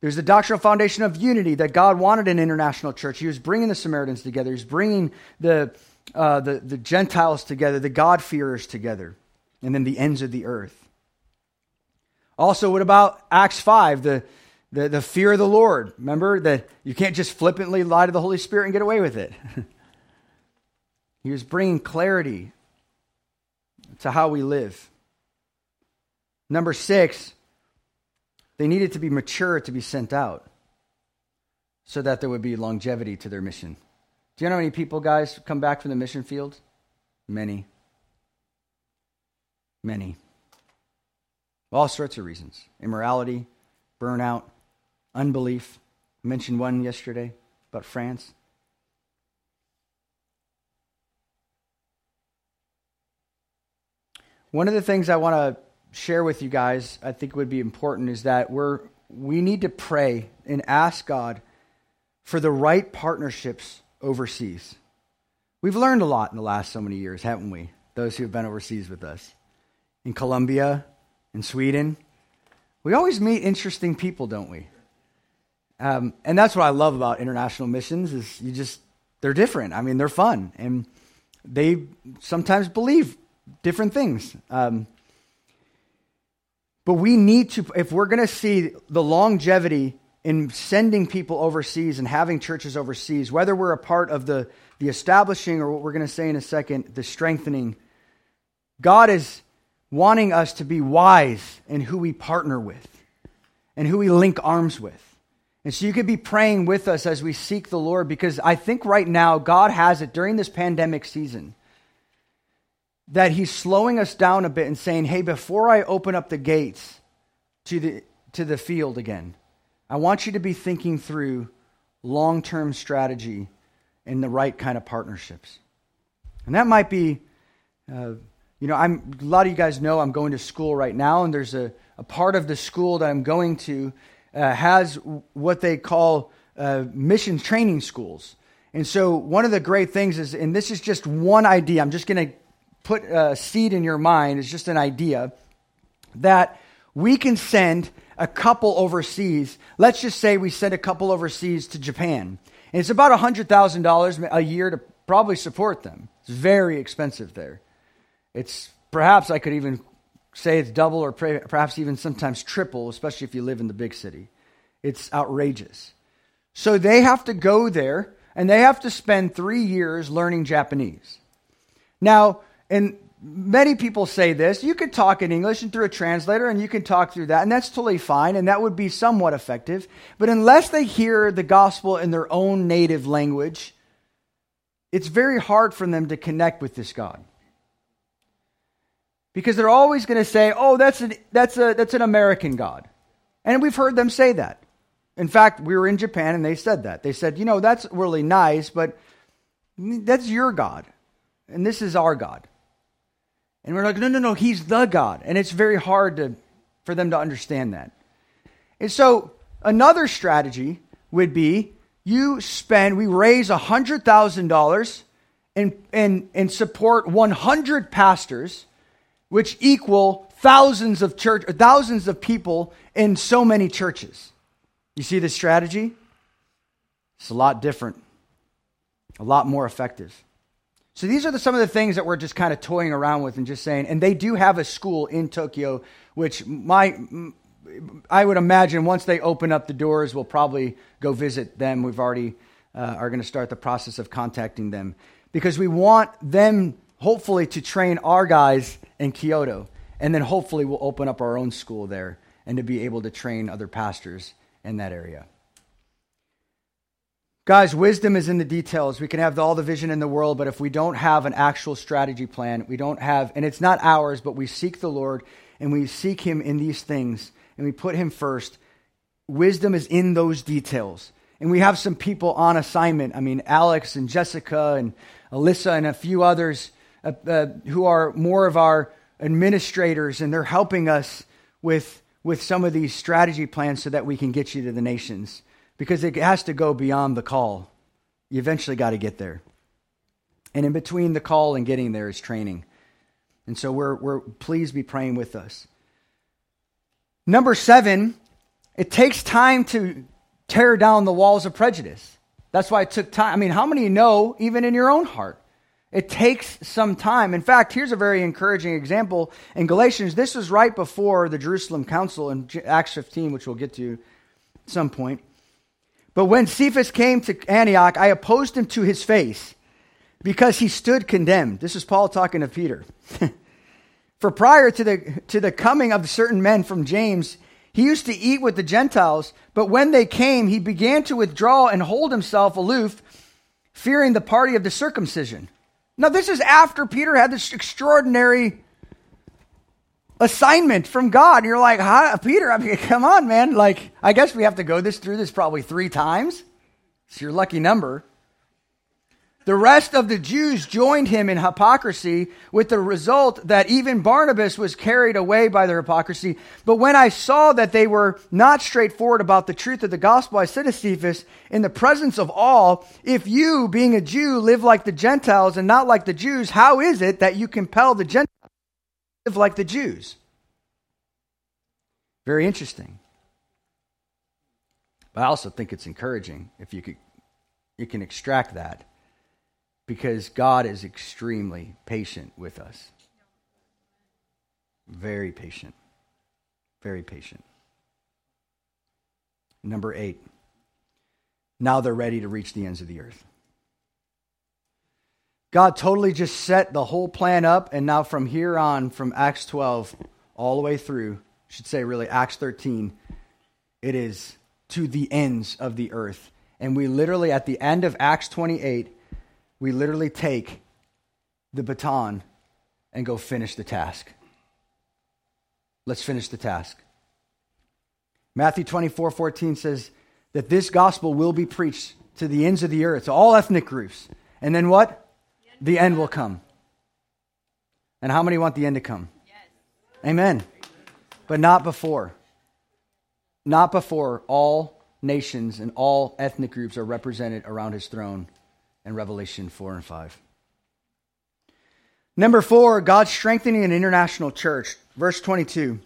There's a doctrinal foundation of unity that God wanted an international church. He was bringing the Samaritans together. He's bringing the, uh, the, the Gentiles together, the God-fearers together, and then the ends of the earth. Also, what about Acts 5, the, the, the fear of the Lord? Remember that you can't just flippantly lie to the Holy Spirit and get away with it. he was bringing clarity to how we live. Number six, they needed to be mature to be sent out so that there would be longevity to their mission. Do you know how many people, guys, come back from the mission field? Many. Many. All sorts of reasons immorality, burnout, unbelief. I mentioned one yesterday about France. One of the things I want to share with you guys, I think would be important, is that we're, we need to pray and ask God for the right partnerships overseas. We've learned a lot in the last so many years, haven't we? Those who have been overseas with us. In Colombia, in Sweden. We always meet interesting people, don't we? Um, and that's what I love about international missions is you just they're different. I mean, they're fun and they sometimes believe different things. Um, but we need to, if we're going to see the longevity in sending people overseas and having churches overseas, whether we're a part of the, the establishing or what we're going to say in a second, the strengthening, God is wanting us to be wise in who we partner with and who we link arms with. And so you could be praying with us as we seek the Lord because I think right now God has it during this pandemic season that he's slowing us down a bit and saying, hey, before I open up the gates to the, to the field again, I want you to be thinking through long term strategy and the right kind of partnerships. And that might be, uh, you know, I'm, a lot of you guys know I'm going to school right now, and there's a, a part of the school that I'm going to uh, has what they call uh, mission training schools. And so, one of the great things is, and this is just one idea, I'm just going to put a seed in your mind is just an idea that we can send a couple overseas. Let's just say we send a couple overseas to Japan. And it's about $100,000 a year to probably support them. It's very expensive there. It's perhaps I could even say it's double or perhaps even sometimes triple, especially if you live in the big city. It's outrageous. So they have to go there and they have to spend three years learning Japanese. Now, and many people say this you could talk in English and through a translator, and you can talk through that, and that's totally fine, and that would be somewhat effective. But unless they hear the gospel in their own native language, it's very hard for them to connect with this God. Because they're always going to say, oh, that's an, that's, a, that's an American God. And we've heard them say that. In fact, we were in Japan and they said that. They said, you know, that's really nice, but that's your God. And this is our God. And we're like, no, no, no, he's the God. And it's very hard to, for them to understand that. And so another strategy would be you spend, we raise $100,000 and, and, and support 100 pastors, which equal thousands of church, thousands of people in so many churches. You see the strategy? It's a lot different, a lot more effective. So these are the, some of the things that we're just kind of toying around with and just saying. And they do have a school in Tokyo, which my I would imagine once they open up the doors, we'll probably go visit them. We've already uh, are going to start the process of contacting them because we want them hopefully to train our guys in Kyoto, and then hopefully we'll open up our own school there and to be able to train other pastors in that area. Guys, wisdom is in the details. We can have all the vision in the world, but if we don't have an actual strategy plan, we don't have, and it's not ours, but we seek the Lord and we seek Him in these things. and we put Him first, wisdom is in those details. And we have some people on assignment. I mean, Alex and Jessica and Alyssa and a few others uh, uh, who are more of our administrators, and they're helping us with, with some of these strategy plans so that we can get you to the nations. Because it has to go beyond the call. You eventually got to get there. And in between the call and getting there is training. And so we're, we're please be praying with us. Number seven, it takes time to tear down the walls of prejudice. That's why it took time. I mean, how many know, even in your own heart? It takes some time. In fact, here's a very encouraging example in Galatians. This was right before the Jerusalem Council in Acts 15, which we'll get to at some point. But when Cephas came to Antioch, I opposed him to his face because he stood condemned. This is Paul talking to Peter. For prior to the, to the coming of certain men from James, he used to eat with the Gentiles, but when they came, he began to withdraw and hold himself aloof, fearing the party of the circumcision. Now, this is after Peter had this extraordinary assignment from God. And you're like, Hi, Peter, I mean, come on, man. Like, I guess we have to go this through this probably three times. It's your lucky number. The rest of the Jews joined him in hypocrisy, with the result that even Barnabas was carried away by their hypocrisy. But when I saw that they were not straightforward about the truth of the gospel, I said to Cephas, in the presence of all, if you, being a Jew, live like the Gentiles and not like the Jews, how is it that you compel the Gentiles live like the Jews? Very interesting. But I also think it's encouraging if you could you can extract that because God is extremely patient with us. Very patient. Very patient. Number eight. Now they're ready to reach the ends of the earth. God totally just set the whole plan up, and now from here on, from Acts 12 all the way through, I should say really Acts 13, it is to the ends of the earth. And we literally, at the end of Acts 28, we literally take the baton and go finish the task. Let's finish the task. Matthew 24 14 says that this gospel will be preached to the ends of the earth, to all ethnic groups. And then what? The end will come. And how many want the end to come? Yes. Amen. But not before. Not before all nations and all ethnic groups are represented around his throne in Revelation 4 and 5. Number four, God strengthening an international church. Verse 22.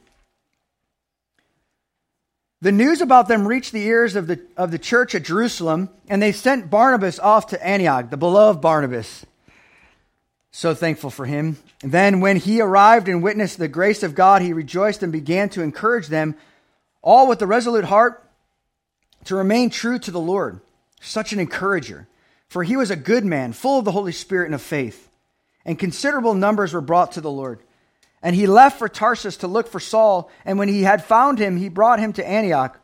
The news about them reached the ears of the, of the church at Jerusalem, and they sent Barnabas off to Antioch, the beloved Barnabas. So thankful for him. And then, when he arrived and witnessed the grace of God, he rejoiced and began to encourage them, all with a resolute heart, to remain true to the Lord. Such an encourager. For he was a good man, full of the Holy Spirit and of faith. And considerable numbers were brought to the Lord. And he left for Tarsus to look for Saul. And when he had found him, he brought him to Antioch.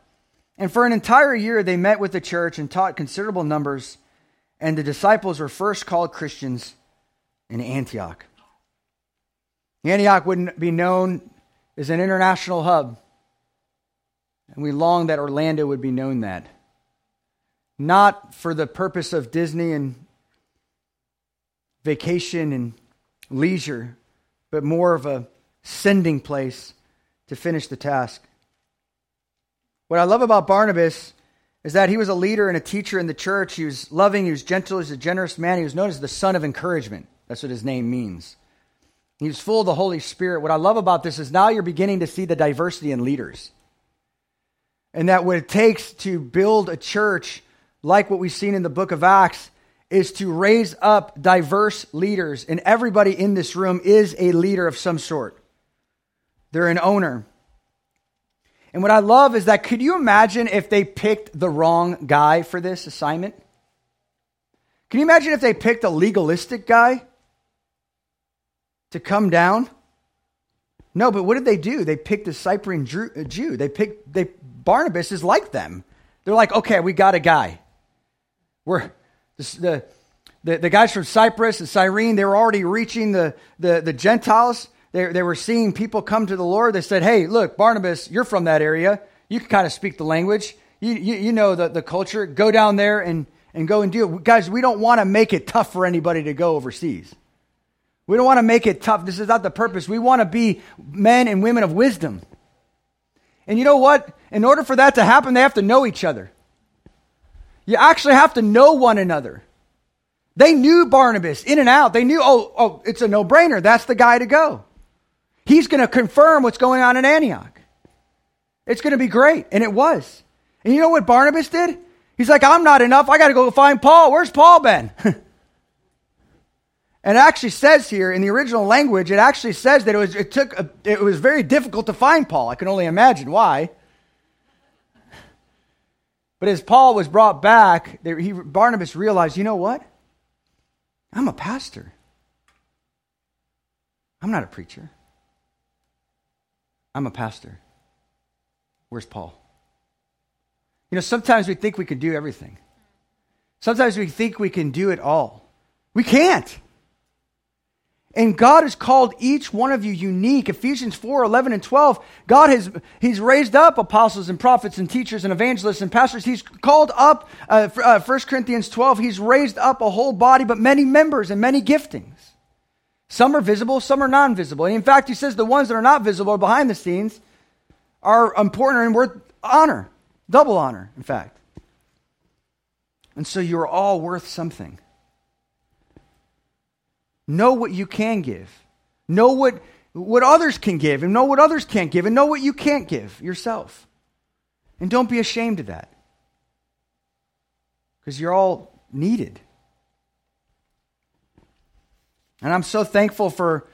And for an entire year they met with the church and taught considerable numbers. And the disciples were first called Christians in Antioch. Antioch would be known as an international hub. And we long that Orlando would be known that not for the purpose of Disney and vacation and leisure, but more of a sending place to finish the task. What I love about Barnabas is that he was a leader and a teacher in the church. He was loving, he was gentle, he was a generous man. He was known as the son of encouragement. That's what his name means. He was full of the Holy Spirit. What I love about this is now you're beginning to see the diversity in leaders. And that what it takes to build a church like what we've seen in the book of Acts, is to raise up diverse leaders. And everybody in this room is a leader of some sort, they're an owner. And what I love is that could you imagine if they picked the wrong guy for this assignment? Can you imagine if they picked a legalistic guy to come down? No, but what did they do? They picked a Cyprian Jew. They picked they Barnabas is like them. They're like, okay, we got a guy. We're, the, the, the guys from Cyprus and Cyrene, they were already reaching the, the, the Gentiles. they, they were seeing people come to the Lord. They said, Hey, look, Barnabas, you're from that area. You can kind of speak the language. You, you, you know the, the culture. Go down there and, and go and do it. Guys, we don't want to make it tough for anybody to go overseas. We don't want to make it tough. This is not the purpose. We want to be men and women of wisdom. And you know what? In order for that to happen, they have to know each other. You actually have to know one another. They knew Barnabas in and out. They knew, oh, oh, it's a no brainer. That's the guy to go. He's going to confirm what's going on in Antioch. It's going to be great. And it was. And you know what Barnabas did? He's like, I'm not enough. I got to go find Paul. Where's Paul been? and it actually says here in the original language, it actually says that it was, it took, a, it was very difficult to find Paul. I can only imagine why. But as Paul was brought back, he, Barnabas realized, you know what? I'm a pastor. I'm not a preacher. I'm a pastor. Where's Paul? You know, sometimes we think we can do everything. Sometimes we think we can do it all. We can't. And God has called each one of you unique. Ephesians 4 11 and 12. God has He's raised up apostles and prophets and teachers and evangelists and pastors. He's called up, uh, uh, 1 Corinthians 12, He's raised up a whole body, but many members and many giftings. Some are visible, some are non visible. And in fact, He says the ones that are not visible behind the scenes are important and worth honor, double honor, in fact. And so you're all worth something. Know what you can give. Know what, what others can give, and know what others can't give, and know what you can't give yourself. And don't be ashamed of that. Because you're all needed. And I'm so thankful for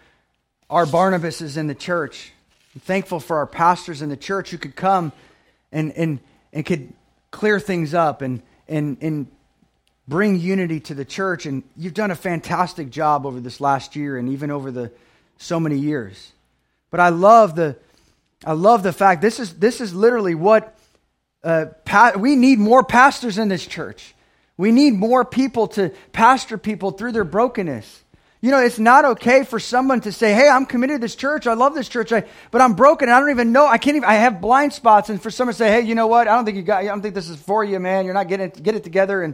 our Barnabases in the church. I'm thankful for our pastors in the church who could come and, and, and could clear things up and, and, and bring unity to the church. And you've done a fantastic job over this last year and even over the so many years. But I love the, I love the fact this is, this is literally what uh, pa- we need more pastors in this church. We need more people to pastor people through their brokenness. You know, it's not okay for someone to say, "Hey, I'm committed to this church. I love this church, I, but I'm broken. and I don't even know. I can't even. I have blind spots." And for someone to say, "Hey, you know what? I don't think you got. I don't think this is for you, man. You're not getting get it together." And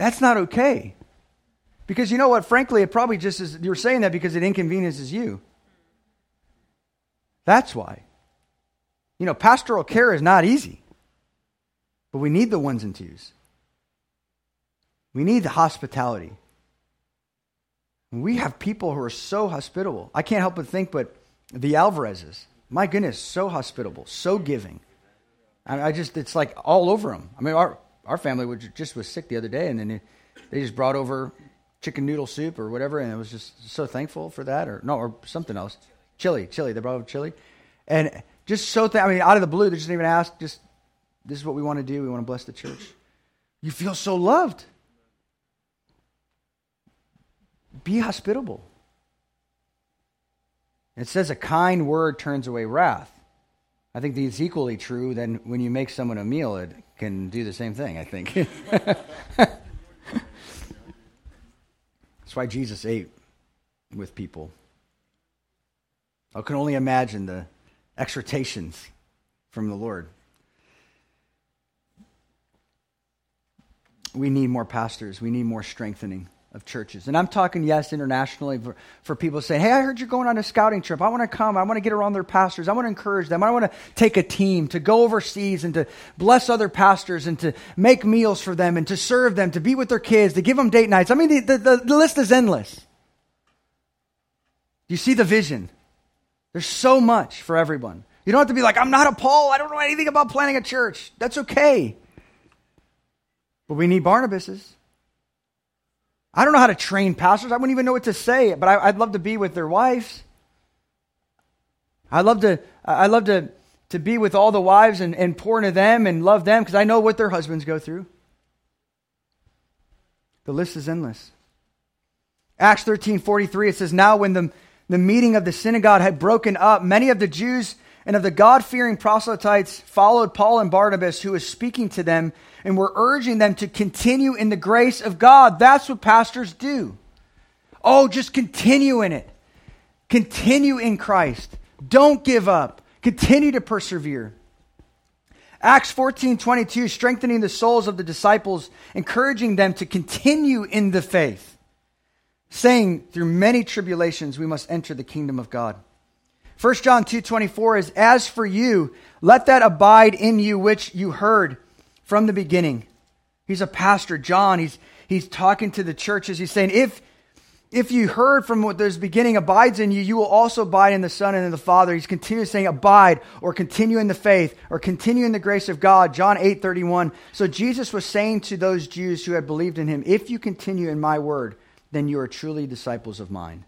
that's not okay. Because you know what? Frankly, it probably just is, you're saying that because it inconveniences you. That's why. You know, pastoral care is not easy, but we need the ones and twos. We need the hospitality. We have people who are so hospitable. I can't help but think, but the Alvarezes, my goodness, so hospitable, so giving. I, I just, it's like all over them. I mean, our, our family was, just was sick the other day, and then they just brought over chicken noodle soup or whatever, and I was just so thankful for that, or no, or something else, chili, chili. They brought over chili, and just so th- I mean, out of the blue, they just even ask. Just this is what we want to do. We want to bless the church. You feel so loved. Be hospitable. It says a kind word turns away wrath. I think it's equally true then when you make someone a meal, it can do the same thing, I think. That's why Jesus ate with people. I can only imagine the exhortations from the Lord. We need more pastors, we need more strengthening of churches. And I'm talking, yes, internationally for, for people saying, hey, I heard you're going on a scouting trip. I want to come. I want to get around their pastors. I want to encourage them. I want to take a team to go overseas and to bless other pastors and to make meals for them and to serve them, to be with their kids, to give them date nights. I mean, the, the, the list is endless. You see the vision. There's so much for everyone. You don't have to be like, I'm not a Paul. I don't know anything about planning a church. That's okay. But we need Barnabases. I don't know how to train pastors. I wouldn't even know what to say, but I, would love to be with their wives. I love to, I love to, to be with all the wives and, and pour into them and love them because I know what their husbands go through. The list is endless. Acts 13 43, it says, Now when the, the meeting of the synagogue had broken up, many of the Jews and of the God fearing proselytes followed Paul and Barnabas, who was speaking to them and were urging them to continue in the grace of God. That's what pastors do. Oh, just continue in it. Continue in Christ. Don't give up. Continue to persevere. Acts 14 22, strengthening the souls of the disciples, encouraging them to continue in the faith, saying, Through many tribulations we must enter the kingdom of God. 1 John 2 24 is, As for you, let that abide in you which you heard from the beginning. He's a pastor, John. He's, he's talking to the churches. He's saying, If if you heard from what this beginning abides in you, you will also abide in the Son and in the Father. He's continuing saying abide or continue in the faith or continue in the grace of God. John 8 31. So Jesus was saying to those Jews who had believed in him, If you continue in my word, then you are truly disciples of mine.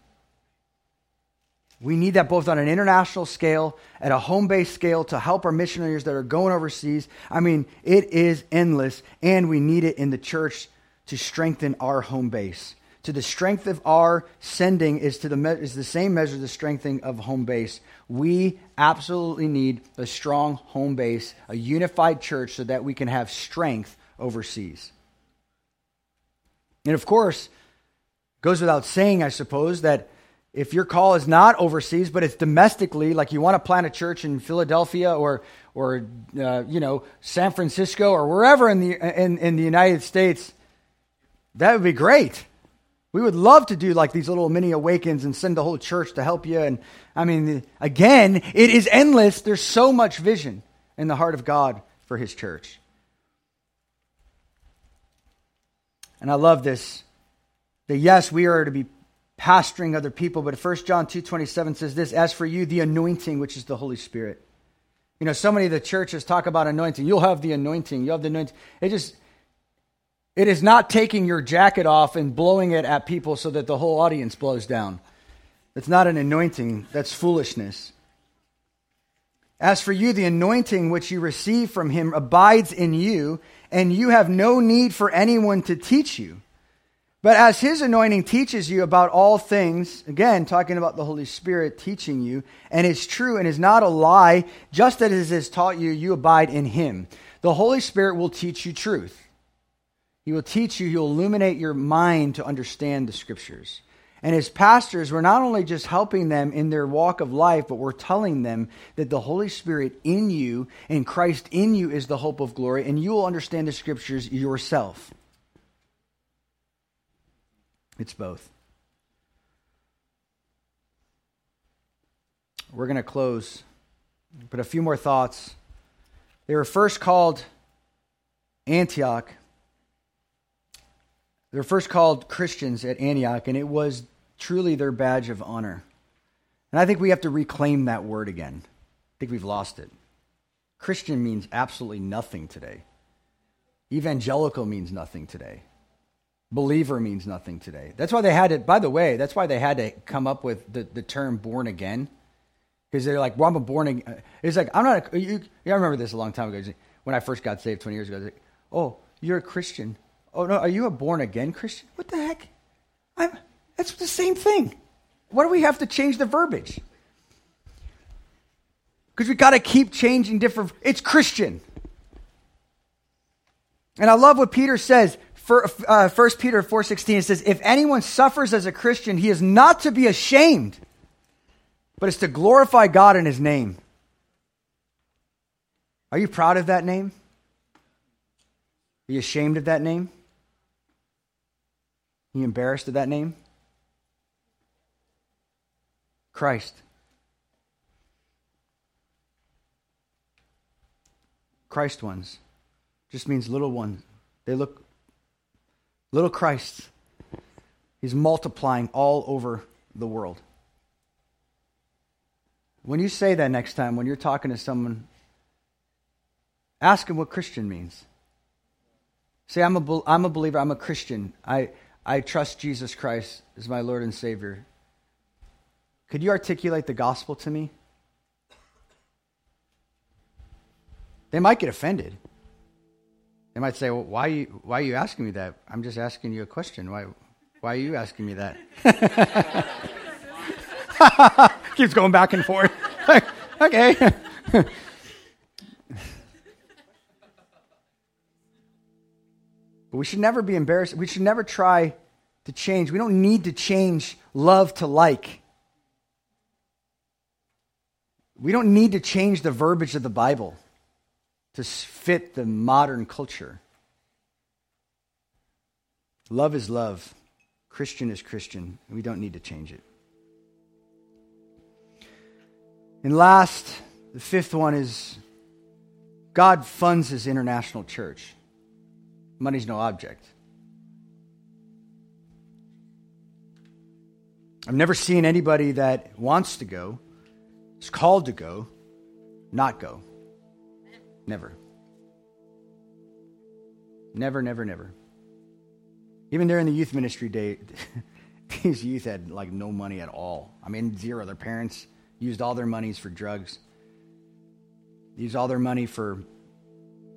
We need that both on an international scale, at a home based scale, to help our missionaries that are going overseas. I mean, it is endless, and we need it in the church to strengthen our home base to the strength of our sending is to the me- is the same measure the strengthening of home base. We absolutely need a strong home base, a unified church, so that we can have strength overseas. And of course, goes without saying, I suppose, that if your call is not overseas, but it's domestically, like you want to plant a church in Philadelphia or or uh, you know San Francisco or wherever in the in, in the United States, that would be great. We would love to do like these little mini awakens and send the whole church to help you. And I mean, again, it is endless. There's so much vision in the heart of God for his church. And I love this that yes, we are to be pastoring other people, but 1 John 2:27 says this, as for you the anointing which is the Holy Spirit. You know, so many of the churches talk about anointing. You'll have the anointing. You'll have the anointing. It just it is not taking your jacket off and blowing it at people so that the whole audience blows down. It's not an anointing, that's foolishness. As for you, the anointing which you receive from him abides in you, and you have no need for anyone to teach you. But as his anointing teaches you about all things, again, talking about the Holy Spirit teaching you, and is true and is not a lie, just as it has taught you, you abide in him. The Holy Spirit will teach you truth. He will teach you, he will illuminate your mind to understand the scriptures. And as pastors, we're not only just helping them in their walk of life, but we're telling them that the Holy Spirit in you and Christ in you is the hope of glory, and you will understand the scriptures yourself. It's both. We're going to close, but a few more thoughts. They were first called Antioch they were first called Christians at Antioch, and it was truly their badge of honor. And I think we have to reclaim that word again. I think we've lost it. Christian means absolutely nothing today. Evangelical means nothing today. Believer means nothing today. That's why they had to, by the way, that's why they had to come up with the, the term born again. Because they're like, well, I'm a born again. It's like, I'm not, a, you, I remember this a long time ago. When I first got saved 20 years ago, I was like, oh, you're a Christian. Oh, no, are you a born again Christian? What the heck? I'm, that's the same thing. Why do we have to change the verbiage? Because we got to keep changing different. It's Christian. And I love what Peter says. For, uh, 1 Peter 4.16, it says, If anyone suffers as a Christian, he is not to be ashamed, but it's to glorify God in his name. Are you proud of that name? Are you ashamed of that name? Are you embarrassed of that name? Christ. Christ ones just means little ones. They look little Christ. He's multiplying all over the world. When you say that next time, when you're talking to someone, ask him what Christian means. Say, I'm a, I'm a believer, I'm a Christian. I, I trust Jesus Christ as my Lord and Savior. Could you articulate the gospel to me? They might get offended. They might say, well, why, are you, why are you asking me that? I'm just asking you a question. Why, why are you asking me that? Keeps going back and forth. okay. But we should never be embarrassed. We should never try to change. We don't need to change love to like. We don't need to change the verbiage of the Bible to fit the modern culture. Love is love. Christian is Christian. We don't need to change it. And last, the fifth one is God funds his international church. Money's no object. I've never seen anybody that wants to go, is called to go, not go. Never. Never, never, never. Even during the youth ministry day, these youth had like no money at all. I mean, zero. Their parents used all their monies for drugs, used all their money for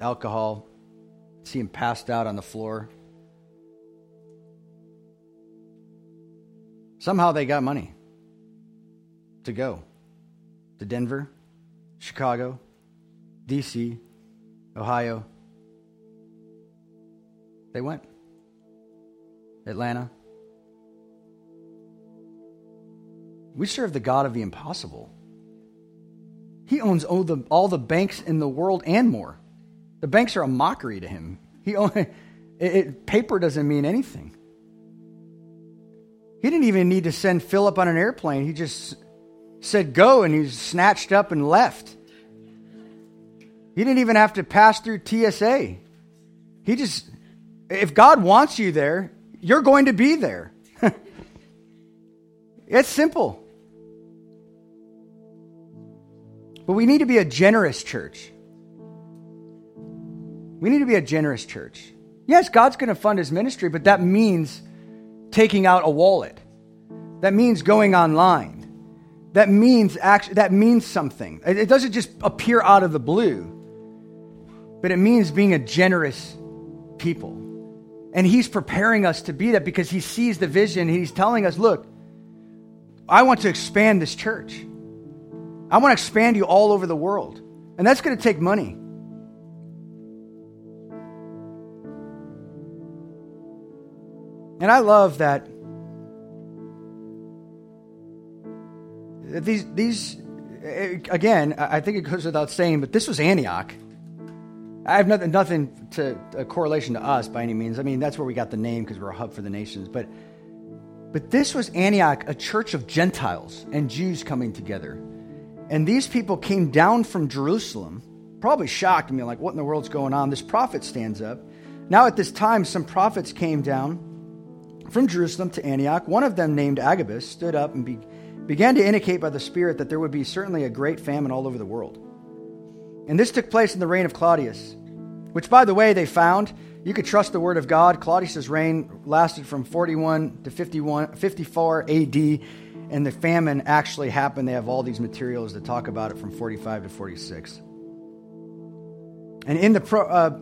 alcohol, see them passed out on the floor. Somehow they got money to go to Denver, Chicago, D.C., Ohio. They went. Atlanta. We serve the God of the impossible. He owns all the, all the banks in the world and more. The banks are a mockery to him. He it, it, paper doesn't mean anything. He didn't even need to send Philip on an airplane. He just said go, and he's snatched up and left. He didn't even have to pass through TSA. He just, if God wants you there, you're going to be there. it's simple. But we need to be a generous church. We need to be a generous church. Yes, God's going to fund his ministry, but that means taking out a wallet. That means going online. That means actually that means something. It doesn't just appear out of the blue. But it means being a generous people. And he's preparing us to be that because he sees the vision. He's telling us, look, I want to expand this church. I want to expand you all over the world. And that's going to take money. And I love that these, these again, I think it goes without saying, but this was Antioch. I have nothing, nothing to a correlation to us by any means. I mean, that's where we got the name because we're a hub for the nations. But, but this was Antioch, a church of Gentiles and Jews coming together. And these people came down from Jerusalem, probably shocked being like, what in the world's going on? This prophet stands up. Now, at this time, some prophets came down from Jerusalem to Antioch. One of them, named Agabus, stood up and be, began to indicate by the Spirit that there would be certainly a great famine all over the world. And this took place in the reign of Claudius, which, by the way, they found. You could trust the word of God. Claudius's reign lasted from 41 to 51, 54 AD and the famine actually happened. They have all these materials that talk about it from 45 to 46. And in the, uh,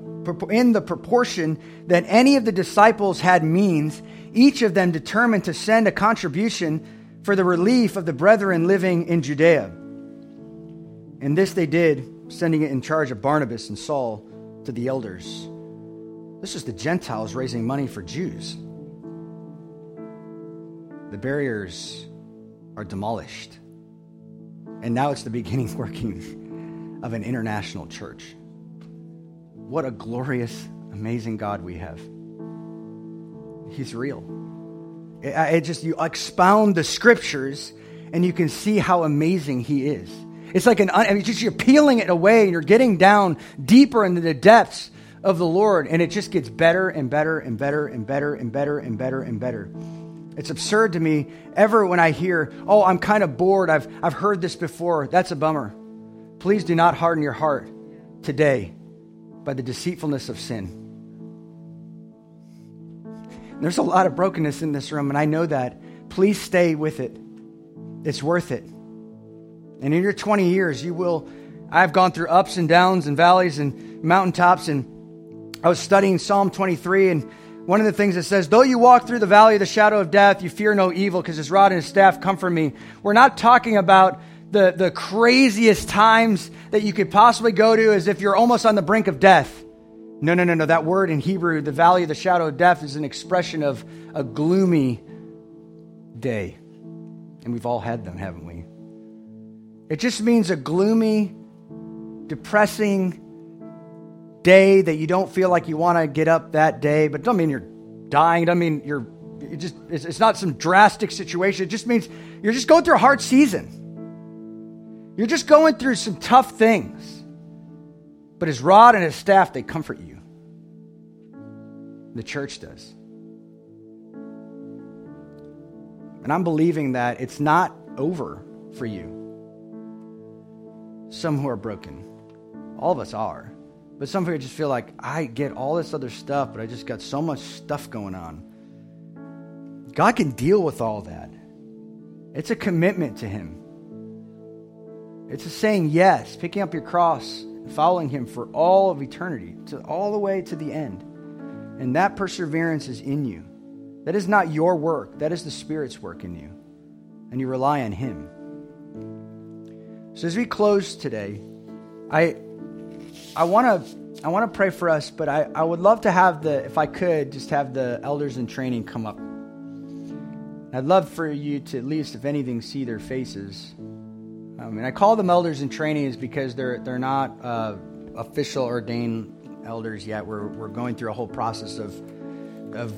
in the proportion that any of the disciples had means, each of them determined to send a contribution for the relief of the brethren living in Judea. And this they did, sending it in charge of Barnabas and Saul to the elders. This is the Gentiles raising money for Jews. The barriers are demolished. And now it's the beginning working of an international church. What a glorious, amazing God we have. He's real. It, it just, you expound the scriptures and you can see how amazing He is. It's like an, I mean, just you're peeling it away and you're getting down deeper into the depths of the Lord, and it just gets better and better and better and better and better and better and better. It's absurd to me ever when I hear, oh, I'm kind of bored. I've, I've heard this before. That's a bummer. Please do not harden your heart today by the deceitfulness of sin. There's a lot of brokenness in this room, and I know that. Please stay with it. It's worth it. And in your 20 years, you will. I've gone through ups and downs and valleys and mountaintops, and I was studying Psalm 23, and one of the things that says, Though you walk through the valley of the shadow of death, you fear no evil because his rod and his staff comfort me. We're not talking about the, the craziest times that you could possibly go to as if you're almost on the brink of death. No, no, no, no. That word in Hebrew, the valley of the shadow of death, is an expression of a gloomy day. And we've all had them, haven't we? It just means a gloomy, depressing day that you don't feel like you want to get up that day, but don't mean you're dying. It Doesn't mean you're it just it's not some drastic situation. It just means you're just going through a hard season. You're just going through some tough things. But his rod and his staff, they comfort you. The church does. And I'm believing that it's not over for you. Some who are broken. All of us are. But some people just feel like, I get all this other stuff, but I just got so much stuff going on. God can deal with all that. It's a commitment to Him. It's a saying yes, picking up your cross, and following Him for all of eternity, to all the way to the end. And that perseverance is in you. That is not your work, that is the Spirit's work in you. And you rely on Him. So as we close today, I I want to I want to pray for us, but I, I would love to have the if I could just have the elders in training come up. I'd love for you to at least, if anything, see their faces. I mean, I call them elders in training is because they're they're not uh, official ordained elders yet. We're we're going through a whole process of of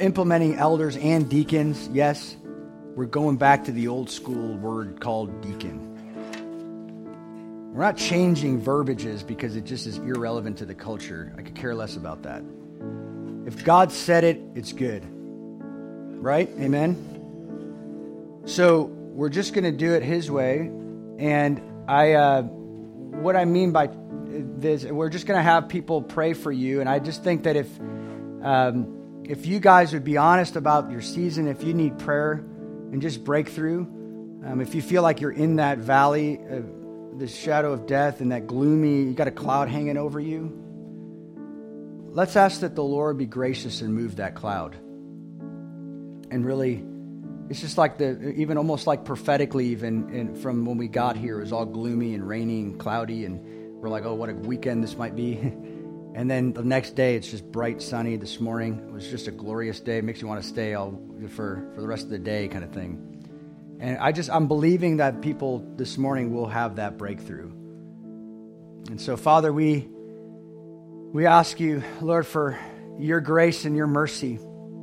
implementing elders and deacons. Yes, we're going back to the old school word called deacon. We're not changing verbiages because it just is irrelevant to the culture. I could care less about that. If God said it, it's good. Right? Amen? So we're just going to do it His way, and I, uh, what I mean by this, we're just going to have people pray for you, and I just think that if, um, if you guys would be honest about your season, if you need prayer and just breakthrough, um, if you feel like you're in that valley, uh, the shadow of death, and that gloomy, you got a cloud hanging over you. Let's ask that the Lord be gracious and move that cloud, and really it's just like the, even almost like prophetically, even from when we got here, it was all gloomy and rainy and cloudy, and we're like, oh, what a weekend this might be. and then the next day, it's just bright, sunny. This morning, it was just a glorious day. It makes you want to stay all for, for the rest of the day, kind of thing. And I just, I'm believing that people this morning will have that breakthrough. And so, Father, we, we ask you, Lord, for your grace and your mercy